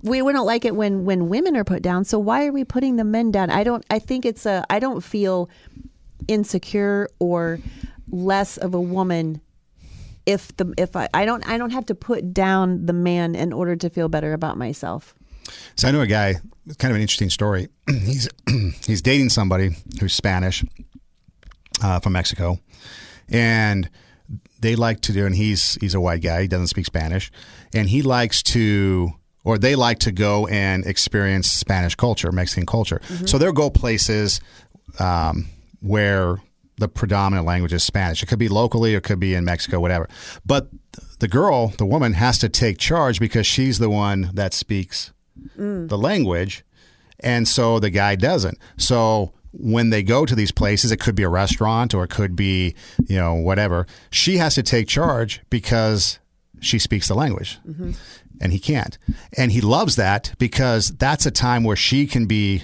we, don't like it when when women are put down. So why are we putting the men down? I don't. I think it's a. I don't feel insecure or less of a woman if the if I, I don't I don't have to put down the man in order to feel better about myself. So I know a guy, kind of an interesting story. <clears throat> he's <clears throat> he's dating somebody who's Spanish uh, from Mexico, and they like to do. And he's he's a white guy. He doesn't speak Spanish, and he likes to. Or they like to go and experience Spanish culture, Mexican culture. Mm-hmm. So they'll go places um, where the predominant language is Spanish. It could be locally, it could be in Mexico, whatever. But the girl, the woman, has to take charge because she's the one that speaks mm. the language, and so the guy doesn't. So when they go to these places, it could be a restaurant or it could be you know whatever. She has to take charge because she speaks the language. Mm-hmm. And he can't. And he loves that because that's a time where she can be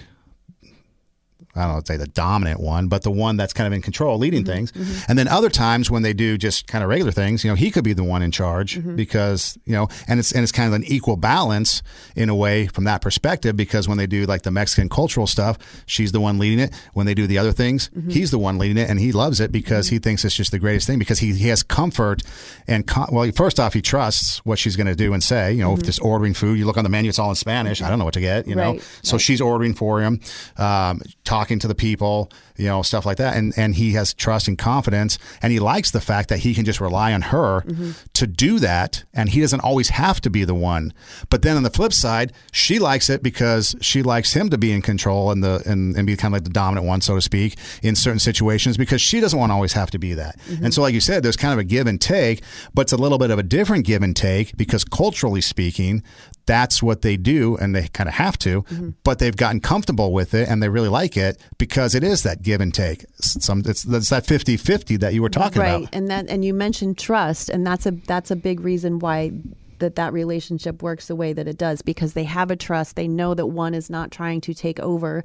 I don't know, say the dominant one, but the one that's kind of in control, leading mm-hmm, things. Mm-hmm. And then other times when they do just kind of regular things, you know, he could be the one in charge mm-hmm. because you know, and it's and it's kind of an equal balance in a way from that perspective because when they do like the Mexican cultural stuff, she's the one leading it. When they do the other things, mm-hmm. he's the one leading it, and he loves it because mm-hmm. he thinks it's just the greatest thing because he, he has comfort and com- well, first off, he trusts what she's going to do and say. You know, if just ordering food, you look on the menu, it's all in Spanish. I don't know what to get. You right. know, so right. she's ordering for him, um, talking to the people you know, stuff like that. And and he has trust and confidence, and he likes the fact that he can just rely on her mm-hmm. to do that, and he doesn't always have to be the one. But then on the flip side, she likes it because she likes him to be in control and the and, and be kind of like the dominant one, so to speak, in certain situations because she doesn't want to always have to be that. Mm-hmm. And so, like you said, there's kind of a give and take, but it's a little bit of a different give and take because culturally speaking, that's what they do and they kind of have to, mm-hmm. but they've gotten comfortable with it and they really like it because it is that give and take. Some it's, it's that 50-50 that you were talking right. about. Right. And that and you mentioned trust and that's a that's a big reason why that that relationship works the way that it does because they have a trust. They know that one is not trying to take over.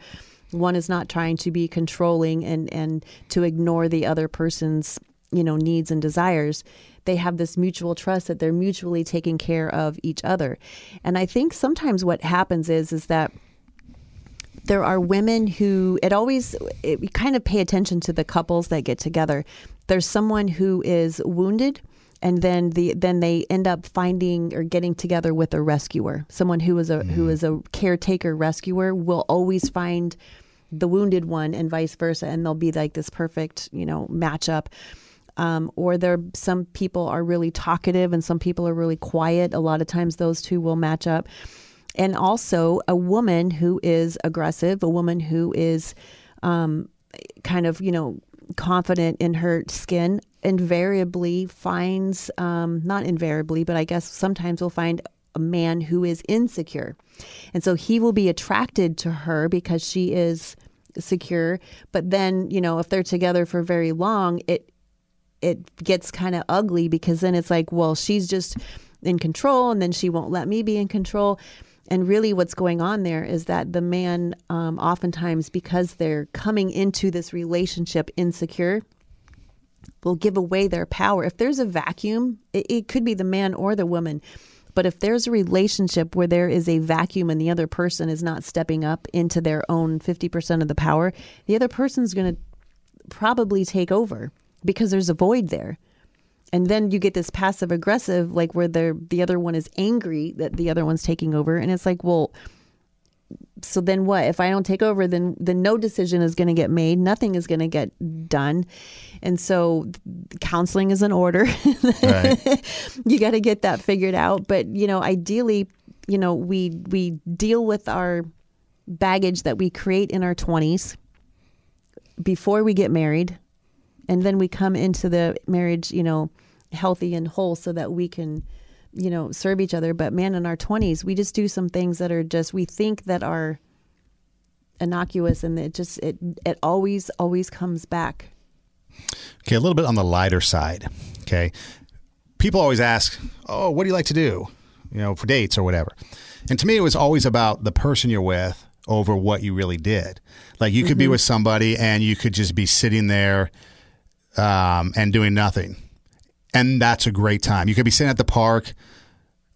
One is not trying to be controlling and and to ignore the other person's, you know, needs and desires they have this mutual trust that they're mutually taking care of each other. And I think sometimes what happens is is that there are women who it always it, we kind of pay attention to the couples that get together. There's someone who is wounded and then the then they end up finding or getting together with a rescuer. Someone who is a mm. who is a caretaker rescuer will always find the wounded one and vice versa and they'll be like this perfect, you know, matchup um, or there some people are really talkative and some people are really quiet. A lot of times those two will match up. And also a woman who is aggressive, a woman who is um, kind of, you know, confident in her skin invariably finds, um, not invariably, but I guess sometimes will find a man who is insecure. And so he will be attracted to her because she is secure. But then, you know, if they're together for very long, it it gets kind of ugly because then it's like, well, she's just in control and then she won't let me be in control. And really, what's going on there is that the man, um, oftentimes, because they're coming into this relationship insecure, will give away their power. If there's a vacuum, it, it could be the man or the woman. But if there's a relationship where there is a vacuum and the other person is not stepping up into their own 50% of the power, the other person's going to probably take over because there's a void there. And then you get this passive aggressive, like where the the other one is angry that the other one's taking over, and it's like, well, so then what? If I don't take over, then then no decision is going to get made. Nothing is going to get done, and so counseling is in order. <laughs> Right. you got to get that figured out. But you know, ideally, you know, we we deal with our baggage that we create in our twenties before we get married and then we come into the marriage, you know, healthy and whole so that we can, you know, serve each other. But man, in our 20s, we just do some things that are just, we think that are innocuous and it just it it always always comes back Okay, a little bit on the lighter side. Okay. People always ask, Oh, what do you like to do? You know, for dates or whatever. And to me, it was always about the person you're with over what you really did. Like you could be mm-hmm. with somebody and you could just be sitting there um, and doing nothing. And that's a great time. You could be sitting at the park,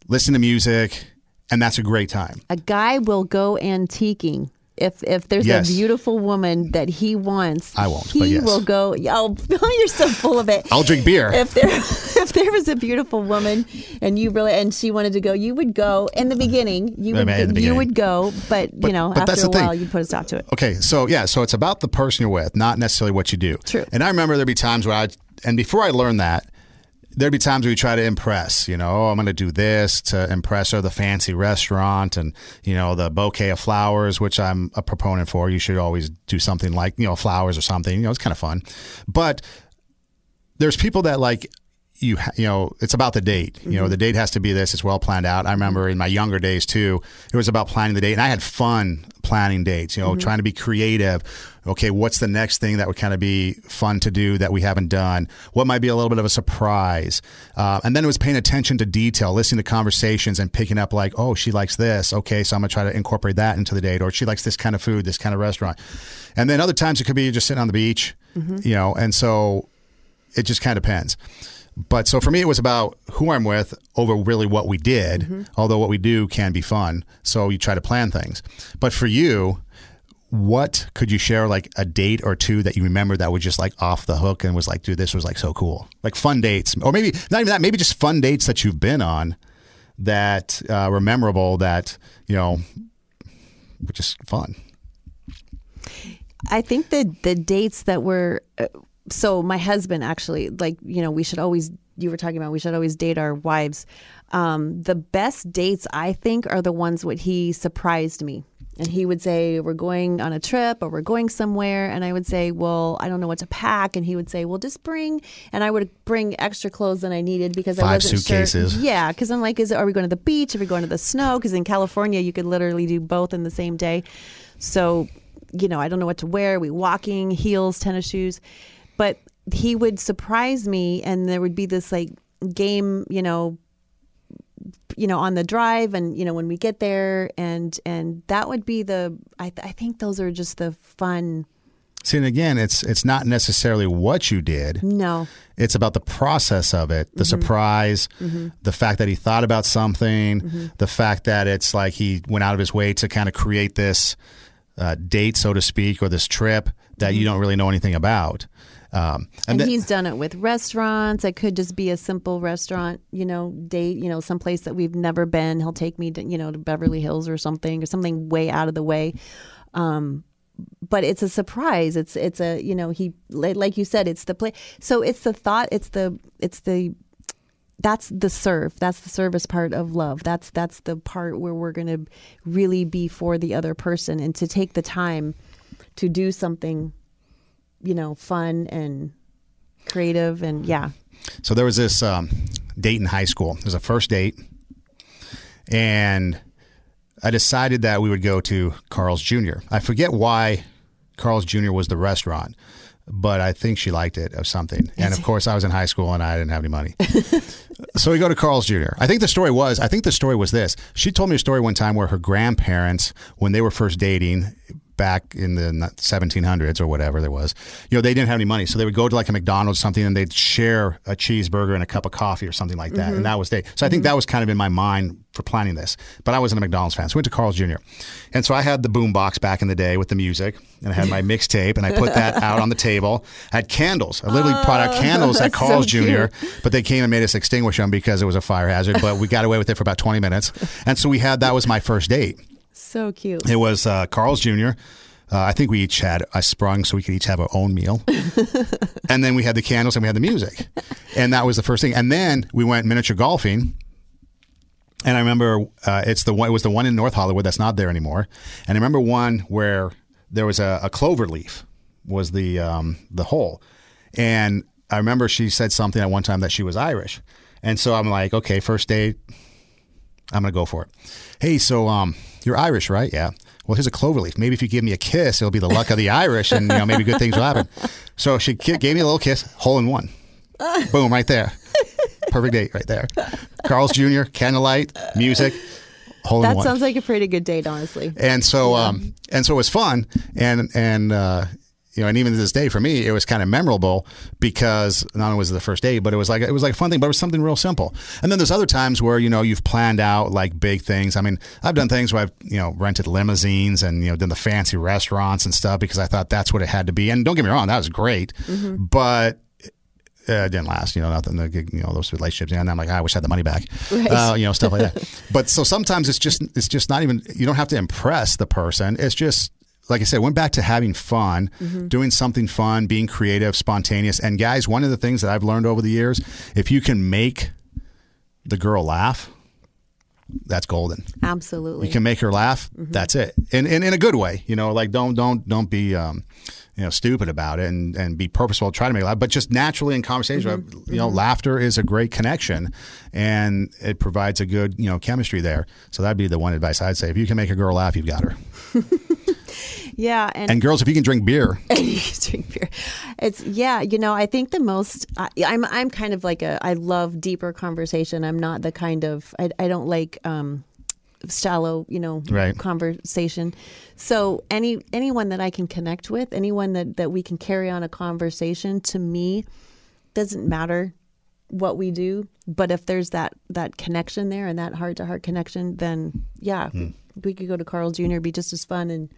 listening to music, and that's a great time. a guy will go antiquing if if there's Yes. a beautiful woman that he wants I won't, he yes. will go <laughs> oh you're so full of it I'll drink beer. if there <laughs> if there was a beautiful woman and you really and she wanted to go you would go in the beginning you I would mean, in the you would go but, you know but after a while you put a stop to it Okay, so yeah, so it's about the person you're with, not necessarily what you do. True. And I remember there'd be times where I, and before I learned that, there'd be times where you try to impress. You know, oh, I'm going to do this to impress her, the fancy restaurant, and you know the bouquet of flowers, which I'm a proponent for. You should always do something like you know flowers or something. You know, it's kind of fun. But there's people that like you you know it's about the date you know mm-hmm. the date has to be this it's well planned out i remember in my younger days too it was about planning the date and i had fun planning dates you know mm-hmm. trying to be creative okay what's the next thing that would kind of be fun to do that we haven't done what might be a little bit of a surprise uh, and then it was paying attention to detail listening to conversations and picking up like oh she likes this okay so i'm going to try to incorporate that into the date or she likes this kind of food this kind of restaurant and then other times it could be just sitting on the beach you know and so it just kind of depends. But so for me, it was about who I'm with over really what we did, although what we do can be fun. So you try to plan things. But for you, what could you share like a date or two that you remember that was just like off the hook and was like, dude, this was like so cool? Like fun dates, or maybe not even that, maybe just fun dates that you've been on that uh, were memorable that, you know, were just fun. I think that the dates that were uh, so my husband actually like you know we should always you were talking about we should always date our wives. Um, the best dates I think are the ones when he surprised me. And he would say, We're going on a trip or we're going somewhere. And I would say, Well, I don't know what to pack. And he would say, Well, just bring. And I would bring extra clothes than I needed because I Five wasn't suitcases. sure. Yeah. Because I'm like, is, Are we going to the beach? Are we going to the snow? Because in California, you could literally do both in the same day. So, you know, I don't know what to wear. Are we walking, heels, tennis shoes. But he would surprise me, and there would be this like game, you know, you know on the drive and you know when we get there and and that would be the i, th- I think those are just the fun. See, and again, it's it's not necessarily what you did. no. It's about the process of it, the mm-hmm. surprise, mm-hmm. the fact that he thought about something, mm-hmm. the fact that it's like he went out of his way to kind of create this uh, date, so to speak, or this trip that you don't really know anything about. Um, and, then- he's done it with restaurants. It could just be a simple restaurant you know date you know someplace that we've never been. He'll take me to you know to beverly hills or something or something way out of the way. Um but it's a surprise. It's it's a you know he like you said it's the play so it's the thought it's the it's the that's the serve. That's the service part of love. That's that's the part where we're going to really be for the other person and to take the time to do something you know fun and creative and yeah So there was this um, date in high school. It was a first date, and I decided that we would go to Carl's Jr. I forget why Carl's Jr. was the restaurant, but I think she liked it or something. And of <laughs> course, I was in high school and I didn't have any money. <laughs> so we go to Carl's Jr. I think the story was I think the story was this. She told me a story one time where her grandparents, when they were first dating, back in the 1700s or whatever there was, you know, they didn't have any money. So they would go to like a McDonald's or something and they'd share a cheeseburger and a cup of coffee or something like that. And mm-hmm. that was they. So I think that was kind of in my mind for planning this. But I wasn't a McDonald's fan. So I went to Carl's Jr. And so I had the boom box back in the day with the music and I had my <laughs> mixtape and I put that out on the table. I had candles. I literally brought out oh, candles at that's so Carl's Jr. But they came and made us extinguish them because it was a fire hazard. But we got away with it for about 20 minutes. And so we had that was my first date. So cute It was uh, Carl's Jr. Uh, I think we each had a sprung so we could each have our own meal. <laughs> and then we had the candles and we had the music. And that was the first thing. And then we went miniature golfing. And I remember uh, it's the one. It was the one in North Hollywood that's not there anymore. And I remember one where there was a, a clover leaf was the um, the hole. And I remember she said something at one time that she was Irish. And so I'm like, okay, first date, I'm gonna go for it. Hey, so um, you're Irish, right? Yeah. well, here's a clover leaf. Maybe if you give me a kiss, it'll be the luck of the Irish, and you know maybe good things will happen. So she gave me a little kiss, hole in one, boom, right there, perfect date right there. Carl's Jr. candlelight, music, hole in That sounds like a pretty good date, honestly. and so um and so it was fun and and uh you know, and even to this day, for me, it was kind of memorable because not only was it the first date, but it was like it was like a fun thing, but it was something real simple. And then there's other times where you know you've planned out like big things. I mean, I've done things where I've you know rented limousines and you know done the fancy restaurants and stuff because I thought that's what it had to be. And don't get me wrong, that was great, but uh, it didn't last. You know, nothing. You know, those relationships, and I'm like, I wish I had the money back. Right. Uh, you know, stuff like that. <laughs> but so sometimes it's just it's just not even. You don't have to impress the person. It's just like I said, went back to having fun, mm-hmm. doing something fun, being creative, spontaneous. And guys, one of the things that I've learned over the years, if you can make the girl laugh, that's golden. Absolutely. You can make her laugh. Mm-hmm. That's it, and, and in a good way. You know, like don't don't don't be um, you know stupid about it, and and be purposeful. Try to make her laugh, but just naturally in conversation. Mm-hmm. You know, laughter is a great connection, and it provides a good you know chemistry there. So that'd be the one advice I'd say. If you can make a girl laugh, you've got her. <laughs> <laughs> yeah, and, And girls, if you can drink beer, <laughs> you can drink beer. It's yeah, you know, I think the most I, I'm I'm kind of like a I love deeper conversation. I'm not the kind of I, I don't like um shallow, you know, Right. conversation. So any anyone that I can connect with, anyone that that we can carry on a conversation to me doesn't matter what we do, but if there's that that connection there and that heart to heart connection, then yeah, Hmm. we could go to Carl Jr. be just as fun and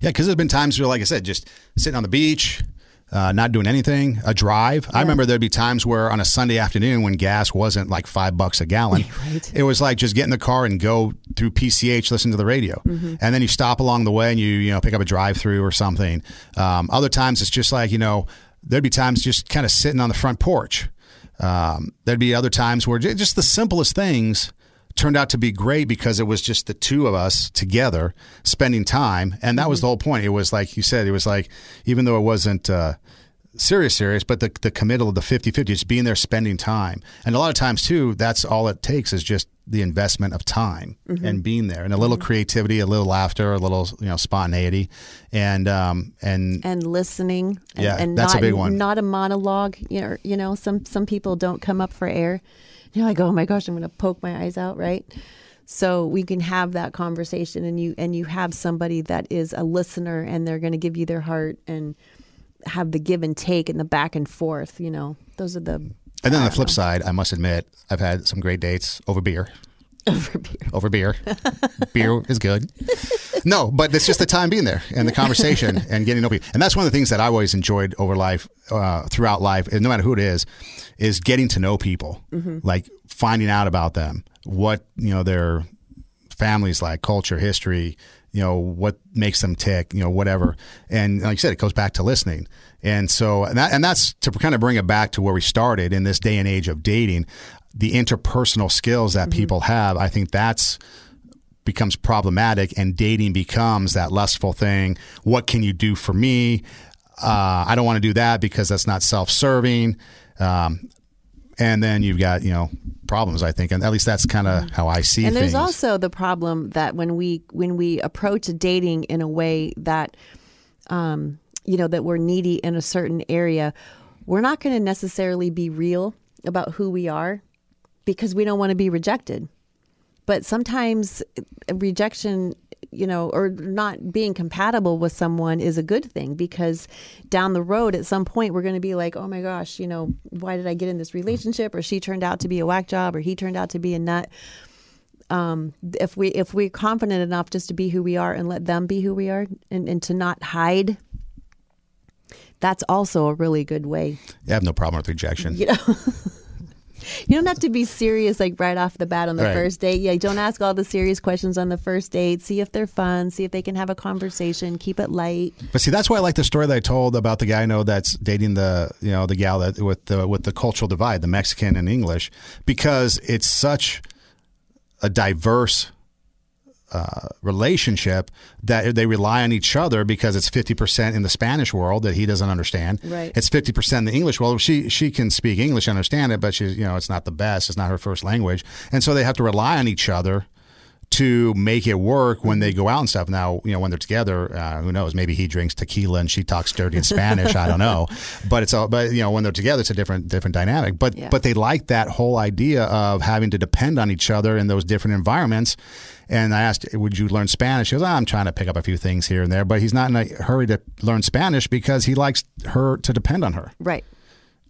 Yeah, because there's been times where, like I said, just sitting on the beach, uh, not doing anything, a drive. I remember there'd be times where on a Sunday afternoon when gas wasn't like five bucks a gallon, <laughs> Right. it was like just get in the car and go through PCH, listen to the radio, and then you stop along the way and you you know pick up a drive through or something. Um, other times it's just like you know there'd be times just kind of sitting on the front porch. Um, there'd be other times where just the simplest things turned out to be great because it was just the two of us together spending time. And that was the whole point. It was like you said it was like even though it wasn't uh, serious serious but the, the committal of the 50-50 just being there spending time. And a lot of times too that's all it takes is just the investment of time and being there and a little creativity a little laughter a little you know spontaneity. And um and and listening and, Yeah, and that's a big one. not a monologue you know, you know some some people don't come up for air you're like oh my gosh i'm going to poke my eyes out right? So we can have that conversation and you and you have somebody that is a listener and they're going to give you their heart and have the give and take and the back and forth you know? Those are the and then on the flip side i must admit i've had some great dates over beer <laughs> over beer over beer. beer is good. No, but it's just the time being there and the conversation <laughs> and getting to know people. And that's one of the things that I've always enjoyed over life, uh, throughout life, and no matter who it is, is getting to know people, like finding out about them, what you know their families like, culture, history, you know what makes them tick, you know whatever. And like you said, it goes back to listening. And so, and, that, and that's to kind of bring it back to where we started in this day and age of dating, the interpersonal skills that people have. I think that's becomes problematic and dating becomes that lustful thing. What can you do for me? Uh, I don't want to do that because that's not self-serving. Um, and then you've got you know problems. I think, and at least that's kind of how I see it. and things. there's also the problem that when we when we approach dating in a way that um, you know that we're needy in a certain area we're not going to necessarily be real about who we are because we don't want to be rejected. But sometimes rejection you know or not being compatible with someone is a good thing because down the road at some point we're going to be like oh my gosh you know why did i get in this relationship? Or she turned out to be a whack job or he turned out to be a nut. Um, if we if we're confident enough just to be who we are and let them be who we are and, and to not hide that's also a really good way. I have no problem with rejection. you know <laughs> you don't have to be serious like right off the bat on the Right. first date. Yeah don't ask all the serious questions on the first date. See if they're fun. See if they can have a conversation. Keep it light. But see, that's why I like the story that I told about the guy I know that's dating the you know the gal that with the with the cultural divide, the Mexican and English, because it's such a diverse uh, relationship that they rely on each other because it's fifty percent in the Spanish world that he doesn't understand. Right. It's fifty percent in the English world. She she can speak English, understand it, but she's you know it's not the best. It's not her first language, and so they have to rely on each other to make it work when they go out and stuff. Now, you know, when they're together, uh, who knows? Maybe he drinks tequila and she talks dirty in Spanish. I don't know, <laughs> but it's all. But you know, when they're together, it's a different different dynamic. But Yeah. but they like that whole idea of having to depend on each other in those different environments. And I asked, "Would you learn Spanish?" He goes, "I'm trying to pick up a few things here and there," but he's not in a hurry to learn Spanish because he likes her to depend on her Right.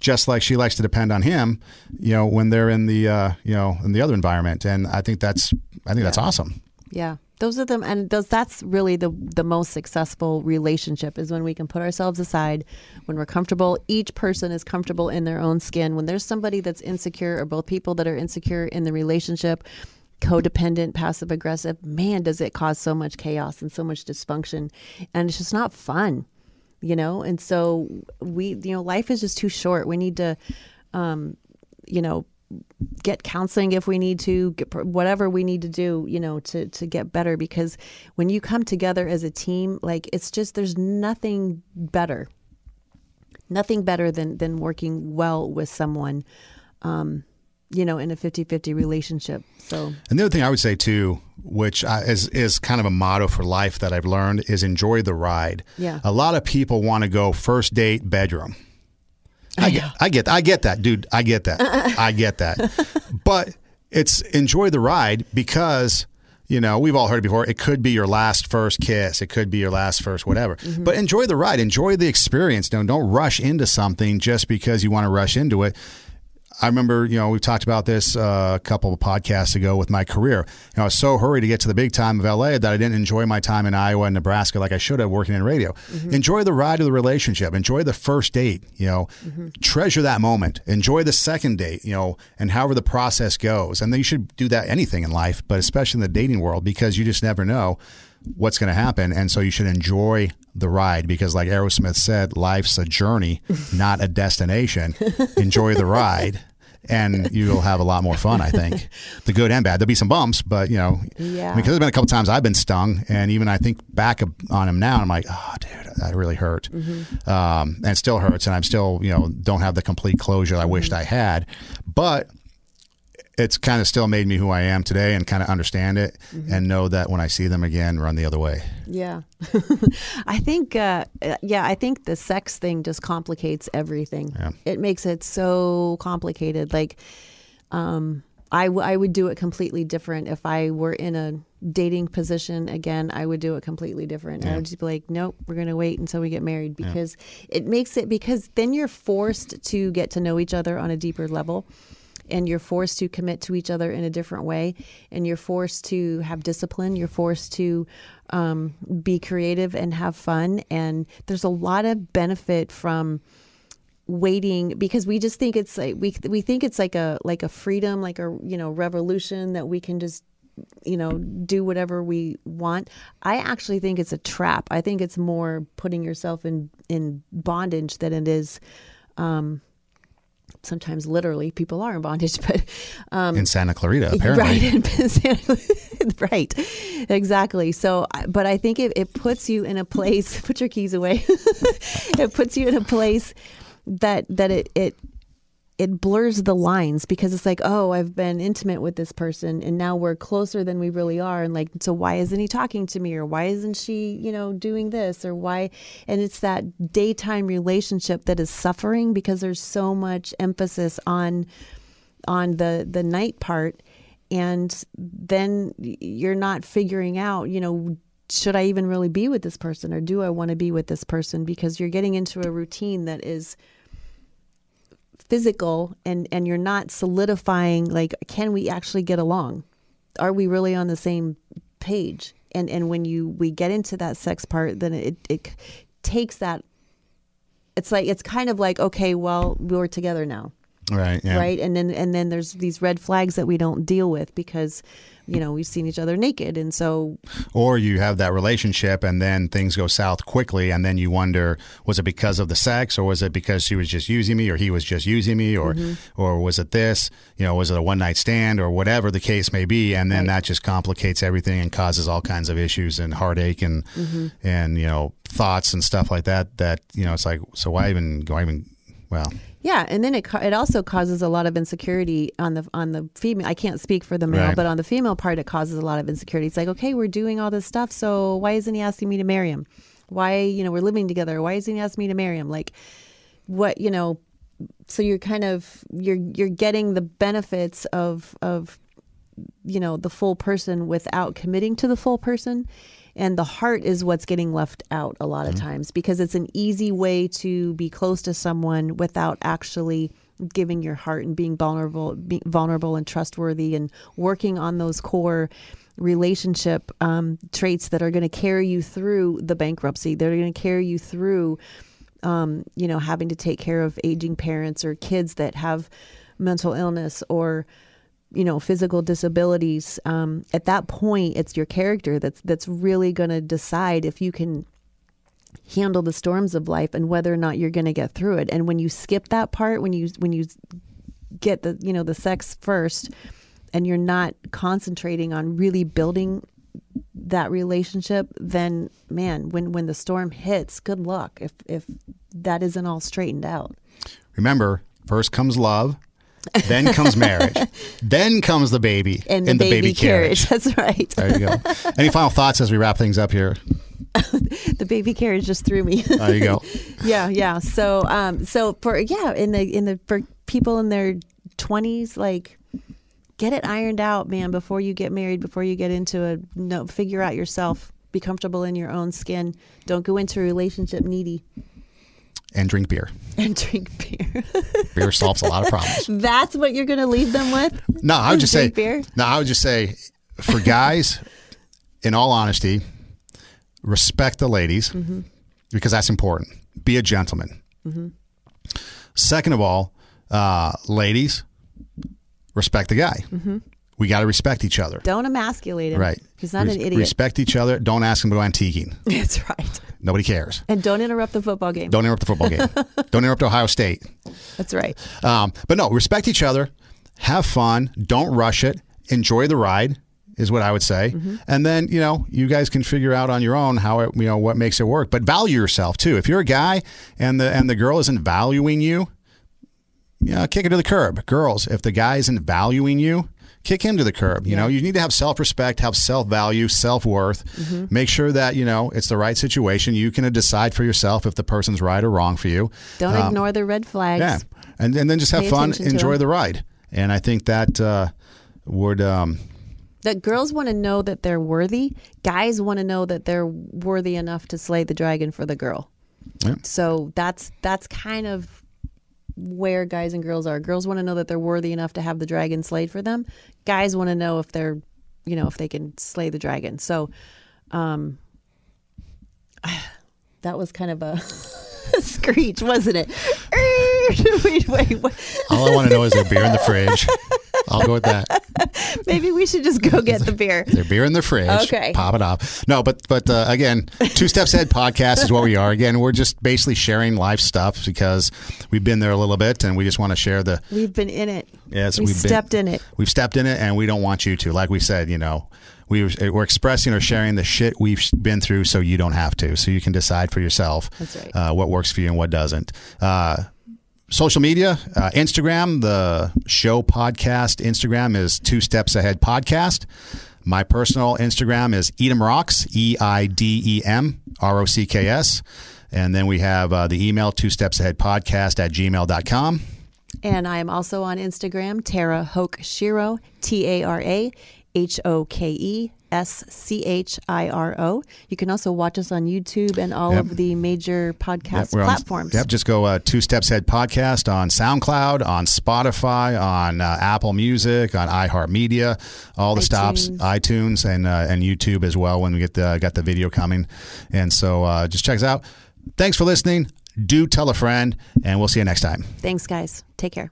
just like she likes to depend on him, you know, when they're in the uh, you know in the other environment. And I think that's I think that's awesome. Yeah. Those are them and those that's really the the most successful relationship is when we can put ourselves aside when we're comfortable each person is comfortable in their own skin when there's somebody that's insecure or both people that are insecure in the relationship codependent passive aggressive man does it cause so much chaos and so much dysfunction. And it's just not fun you know? And so we you know life is just too short. We need to um you know get counseling if we need to get whatever we need to do you know to to get better. Because when you come together as a team like it's just there's nothing better nothing better than than working well with someone um you know in a 50-50 relationship so And the other thing I would say too, which I, is is kind of a motto for life that I've learned, is enjoy the ride. Yeah. A lot of people want to go first date bedroom. I get, I get, I get that, dude. I get that. <laughs> I get that. But it's enjoy the ride because you know we've all heard it before. It could be your last first kiss. It could be your last first whatever. Mm-hmm. But enjoy the ride. Enjoy the experience. Don't don't rush into something just because you want to rush into it. I remember, you know, we talked about this uh, a couple of podcasts ago with my career. You know, I was so hurried to get to the big time of LA that I didn't enjoy my time in Iowa and Nebraska like I should have working in radio. Enjoy the ride of the relationship. Enjoy the first date. You know, treasure that moment. Enjoy the second date. You know, and however the process goes. And then you should do that anything in life, but especially in the dating world because you just never know what's going to happen. And so you should enjoy the ride because, like Aerosmith said, life's a journey, <laughs> not a destination. enjoy the ride. And you'll have a lot more fun, I think. <laughs> The good and bad. There'll be some bumps, but you know, Yeah. because there's been a couple times I've been stung, and even I think back on him now, I'm like, oh, dude, that really hurt, um, and it still hurts, and I'm still, you know, don't have the complete closure I wished I had, but it's kind of still made me who I am today and kind of understand it and know that when I see them again, run the other way. Yeah. <laughs> I think, uh, uh, yeah, I think the sex thing just complicates everything. Yeah. It makes it so complicated. Like, um, I, w- I would do it completely different if I were in a dating position again. I would do it completely different. I would just be like, nope, we're going to wait until we get married because it makes it because then you're forced to get to know each other on a deeper level and you're forced to commit to each other in a different way and you're forced to have discipline you're forced to um, be creative and have fun and there's a lot of benefit from waiting because we just think it's like we we think it's like a like a freedom like a you know revolution that we can just you know do whatever we want. I actually think it's a trap. I think it's more putting yourself in in bondage than it is um sometimes literally people are in bondage <laughs> but um in Santa Clarita, <laughs> apparently. Right, <laughs> right, exactly. So, but I think it, it puts you in a place. Put your keys away. it puts you in a place that that it it it blurs the lines because it's like, oh, I've been intimate with this person, and now we're closer than we really are. And like, so why isn't he talking to me, or why isn't she, you know, doing this, or why? And it's that daytime relationship that is suffering because there's so much emphasis on on the the night part. And then you're not figuring out you know should i even really be with this person? Or do i want to be with this person? Because you're getting into a routine that is physical and and you're not solidifying like can we actually get along? Are we really on the same page? And and when you we get into that sex part then it it takes that it's like it's kind of like okay well we're together now Right. Yeah. right and then and then there's these red flags that we don't deal with because you know we've seen each other naked and so Or you have that relationship and then things go south quickly and then you wonder was it because of the sex or was it because she was just using me or he was just using me or mm-hmm. or was it this you know was it a one night stand or whatever the case may be and then Right. that just complicates everything and causes all kinds of issues and heartache and mm-hmm. and you know thoughts and stuff like that that you know it's like so why even why even well Yeah, and then it it also causes a lot of insecurity on the on the female. I can't speak for the male, Right. but on the female part, it causes a lot of insecurity. It's like, okay, we're doing all this stuff, so why isn't he asking me to marry him? Why, you know, we're living together. Why isn't he asking me to marry him? Like, what, you know? So you're kind of you're you're getting the benefits of of you know the full person without committing to the full person and the heart is what's getting left out a lot of times because it's an easy way to be close to someone without actually giving your heart and being vulnerable being vulnerable and trustworthy and working on those core relationship um, traits that are going to carry you through the bankruptcy that are going to carry you through um, you know, having to take care of aging parents or kids that have mental illness or you know physical disabilities um, at that point it's your character that's that's really going to decide if you can handle the storms of life and whether or not you're going to get through it. And when you skip that part when you when you get the you know the sex first and you're not concentrating on really building that relationship then man when when the storm hits good luck if if that isn't all straightened out. Remember, first comes love, then comes marriage, <laughs> then comes the baby and the, in baby, carriage. <laughs> that's right There you go. Any final thoughts as we wrap things up here? <laughs> the baby carriage just threw me There you go. yeah yeah so um so for yeah in the in the for people in their 20s like get it ironed out man before you get married before you get into a no figure out yourself be comfortable in your own skin don't go into a relationship needy And drink beer. and drink beer <laughs> Beer solves a lot of problems. that's what you're going to leave them with No, I would just say. Beer? No, I would just say, for guys, in all honesty, respect the ladies Mm-hmm. because that's important. Be a gentleman. Second of all, uh, ladies, respect the guy. We got to respect each other. don't emasculate him Right. he's not Res- an idiot Respect each other. Don't ask him to go antiquing. <laughs> that's right Nobody cares. and don't interrupt the football game Don't interrupt the football game. <laughs> Don't interrupt Ohio State. that's right Um, but no, respect each other. Have fun. Don't rush it. Enjoy the ride is what I would say. And then, you know, you guys can figure out on your own how it, you know, what makes it work. But value yourself too. If you're a guy and the and the girl isn't valuing you, you know, kick it to the curb. Girls, if the guy isn't valuing you, kick him to the curb. You know, you need to have self respect, have self value, self worth. Make sure that, you know, it's the right situation. You can decide for yourself if the person's right or wrong for you. don't Um, ignore the red flags yeah, and and then just have Pay fun, enjoy them. the ride, and I think that uh, would um, that girls want to know that they're worthy. Guys want to know that they're worthy enough to slay the dragon for the girl. Yeah. So that's that's kind of where guys and girls are. Girls want to know that they're worthy enough to have the dragon slayed for them. Guys want to know if they're, you know, if they can slay the dragon. So, um, <sighs> that was kind of a <laughs> screech, wasn't it? wait, wait, wait. all I want to know is there beer in the fridge. <laughs> I'll go with that. <laughs> Maybe we should just go get the beer. There beer in the fridge. Okay. pop it off. No, but but uh, again, two steps ahead podcast is what we are. Again, we're just basically sharing life stuff because we've been there a little bit, and we just want to share the We've been in it. Yes, we we've been- stepped in it. We've stepped in it, and we don't want you to. Like we said, you know, we we're expressing or sharing the shit we've been through, so you don't have to. So you can decide for yourself. Right. Uh, what works for you and what doesn't. Uh, social media, uh, Instagram, the show podcast Instagram is Two Steps Ahead Podcast. My personal Instagram is Eidem Rocks, E I D E M R O C K S. And then we have uh, the email, two steps ahead podcast at gmail.com. And I am also on Instagram, Tara Hoke Schiro, T A R A H O K E S C H I R O. You can also watch us on YouTube and all Yep. of the major podcast on- platforms. yep, just go uh, Two Steps Ahead podcast on SoundCloud, on Spotify, on uh, Apple Music, on iHeartMedia, all the stops, iTunes. iTunes, and uh, and YouTube as well. When we get the got the video coming, and so uh, just check us out. Thanks for listening. Do tell a friend, and we'll see you next time. Thanks, guys. Take care.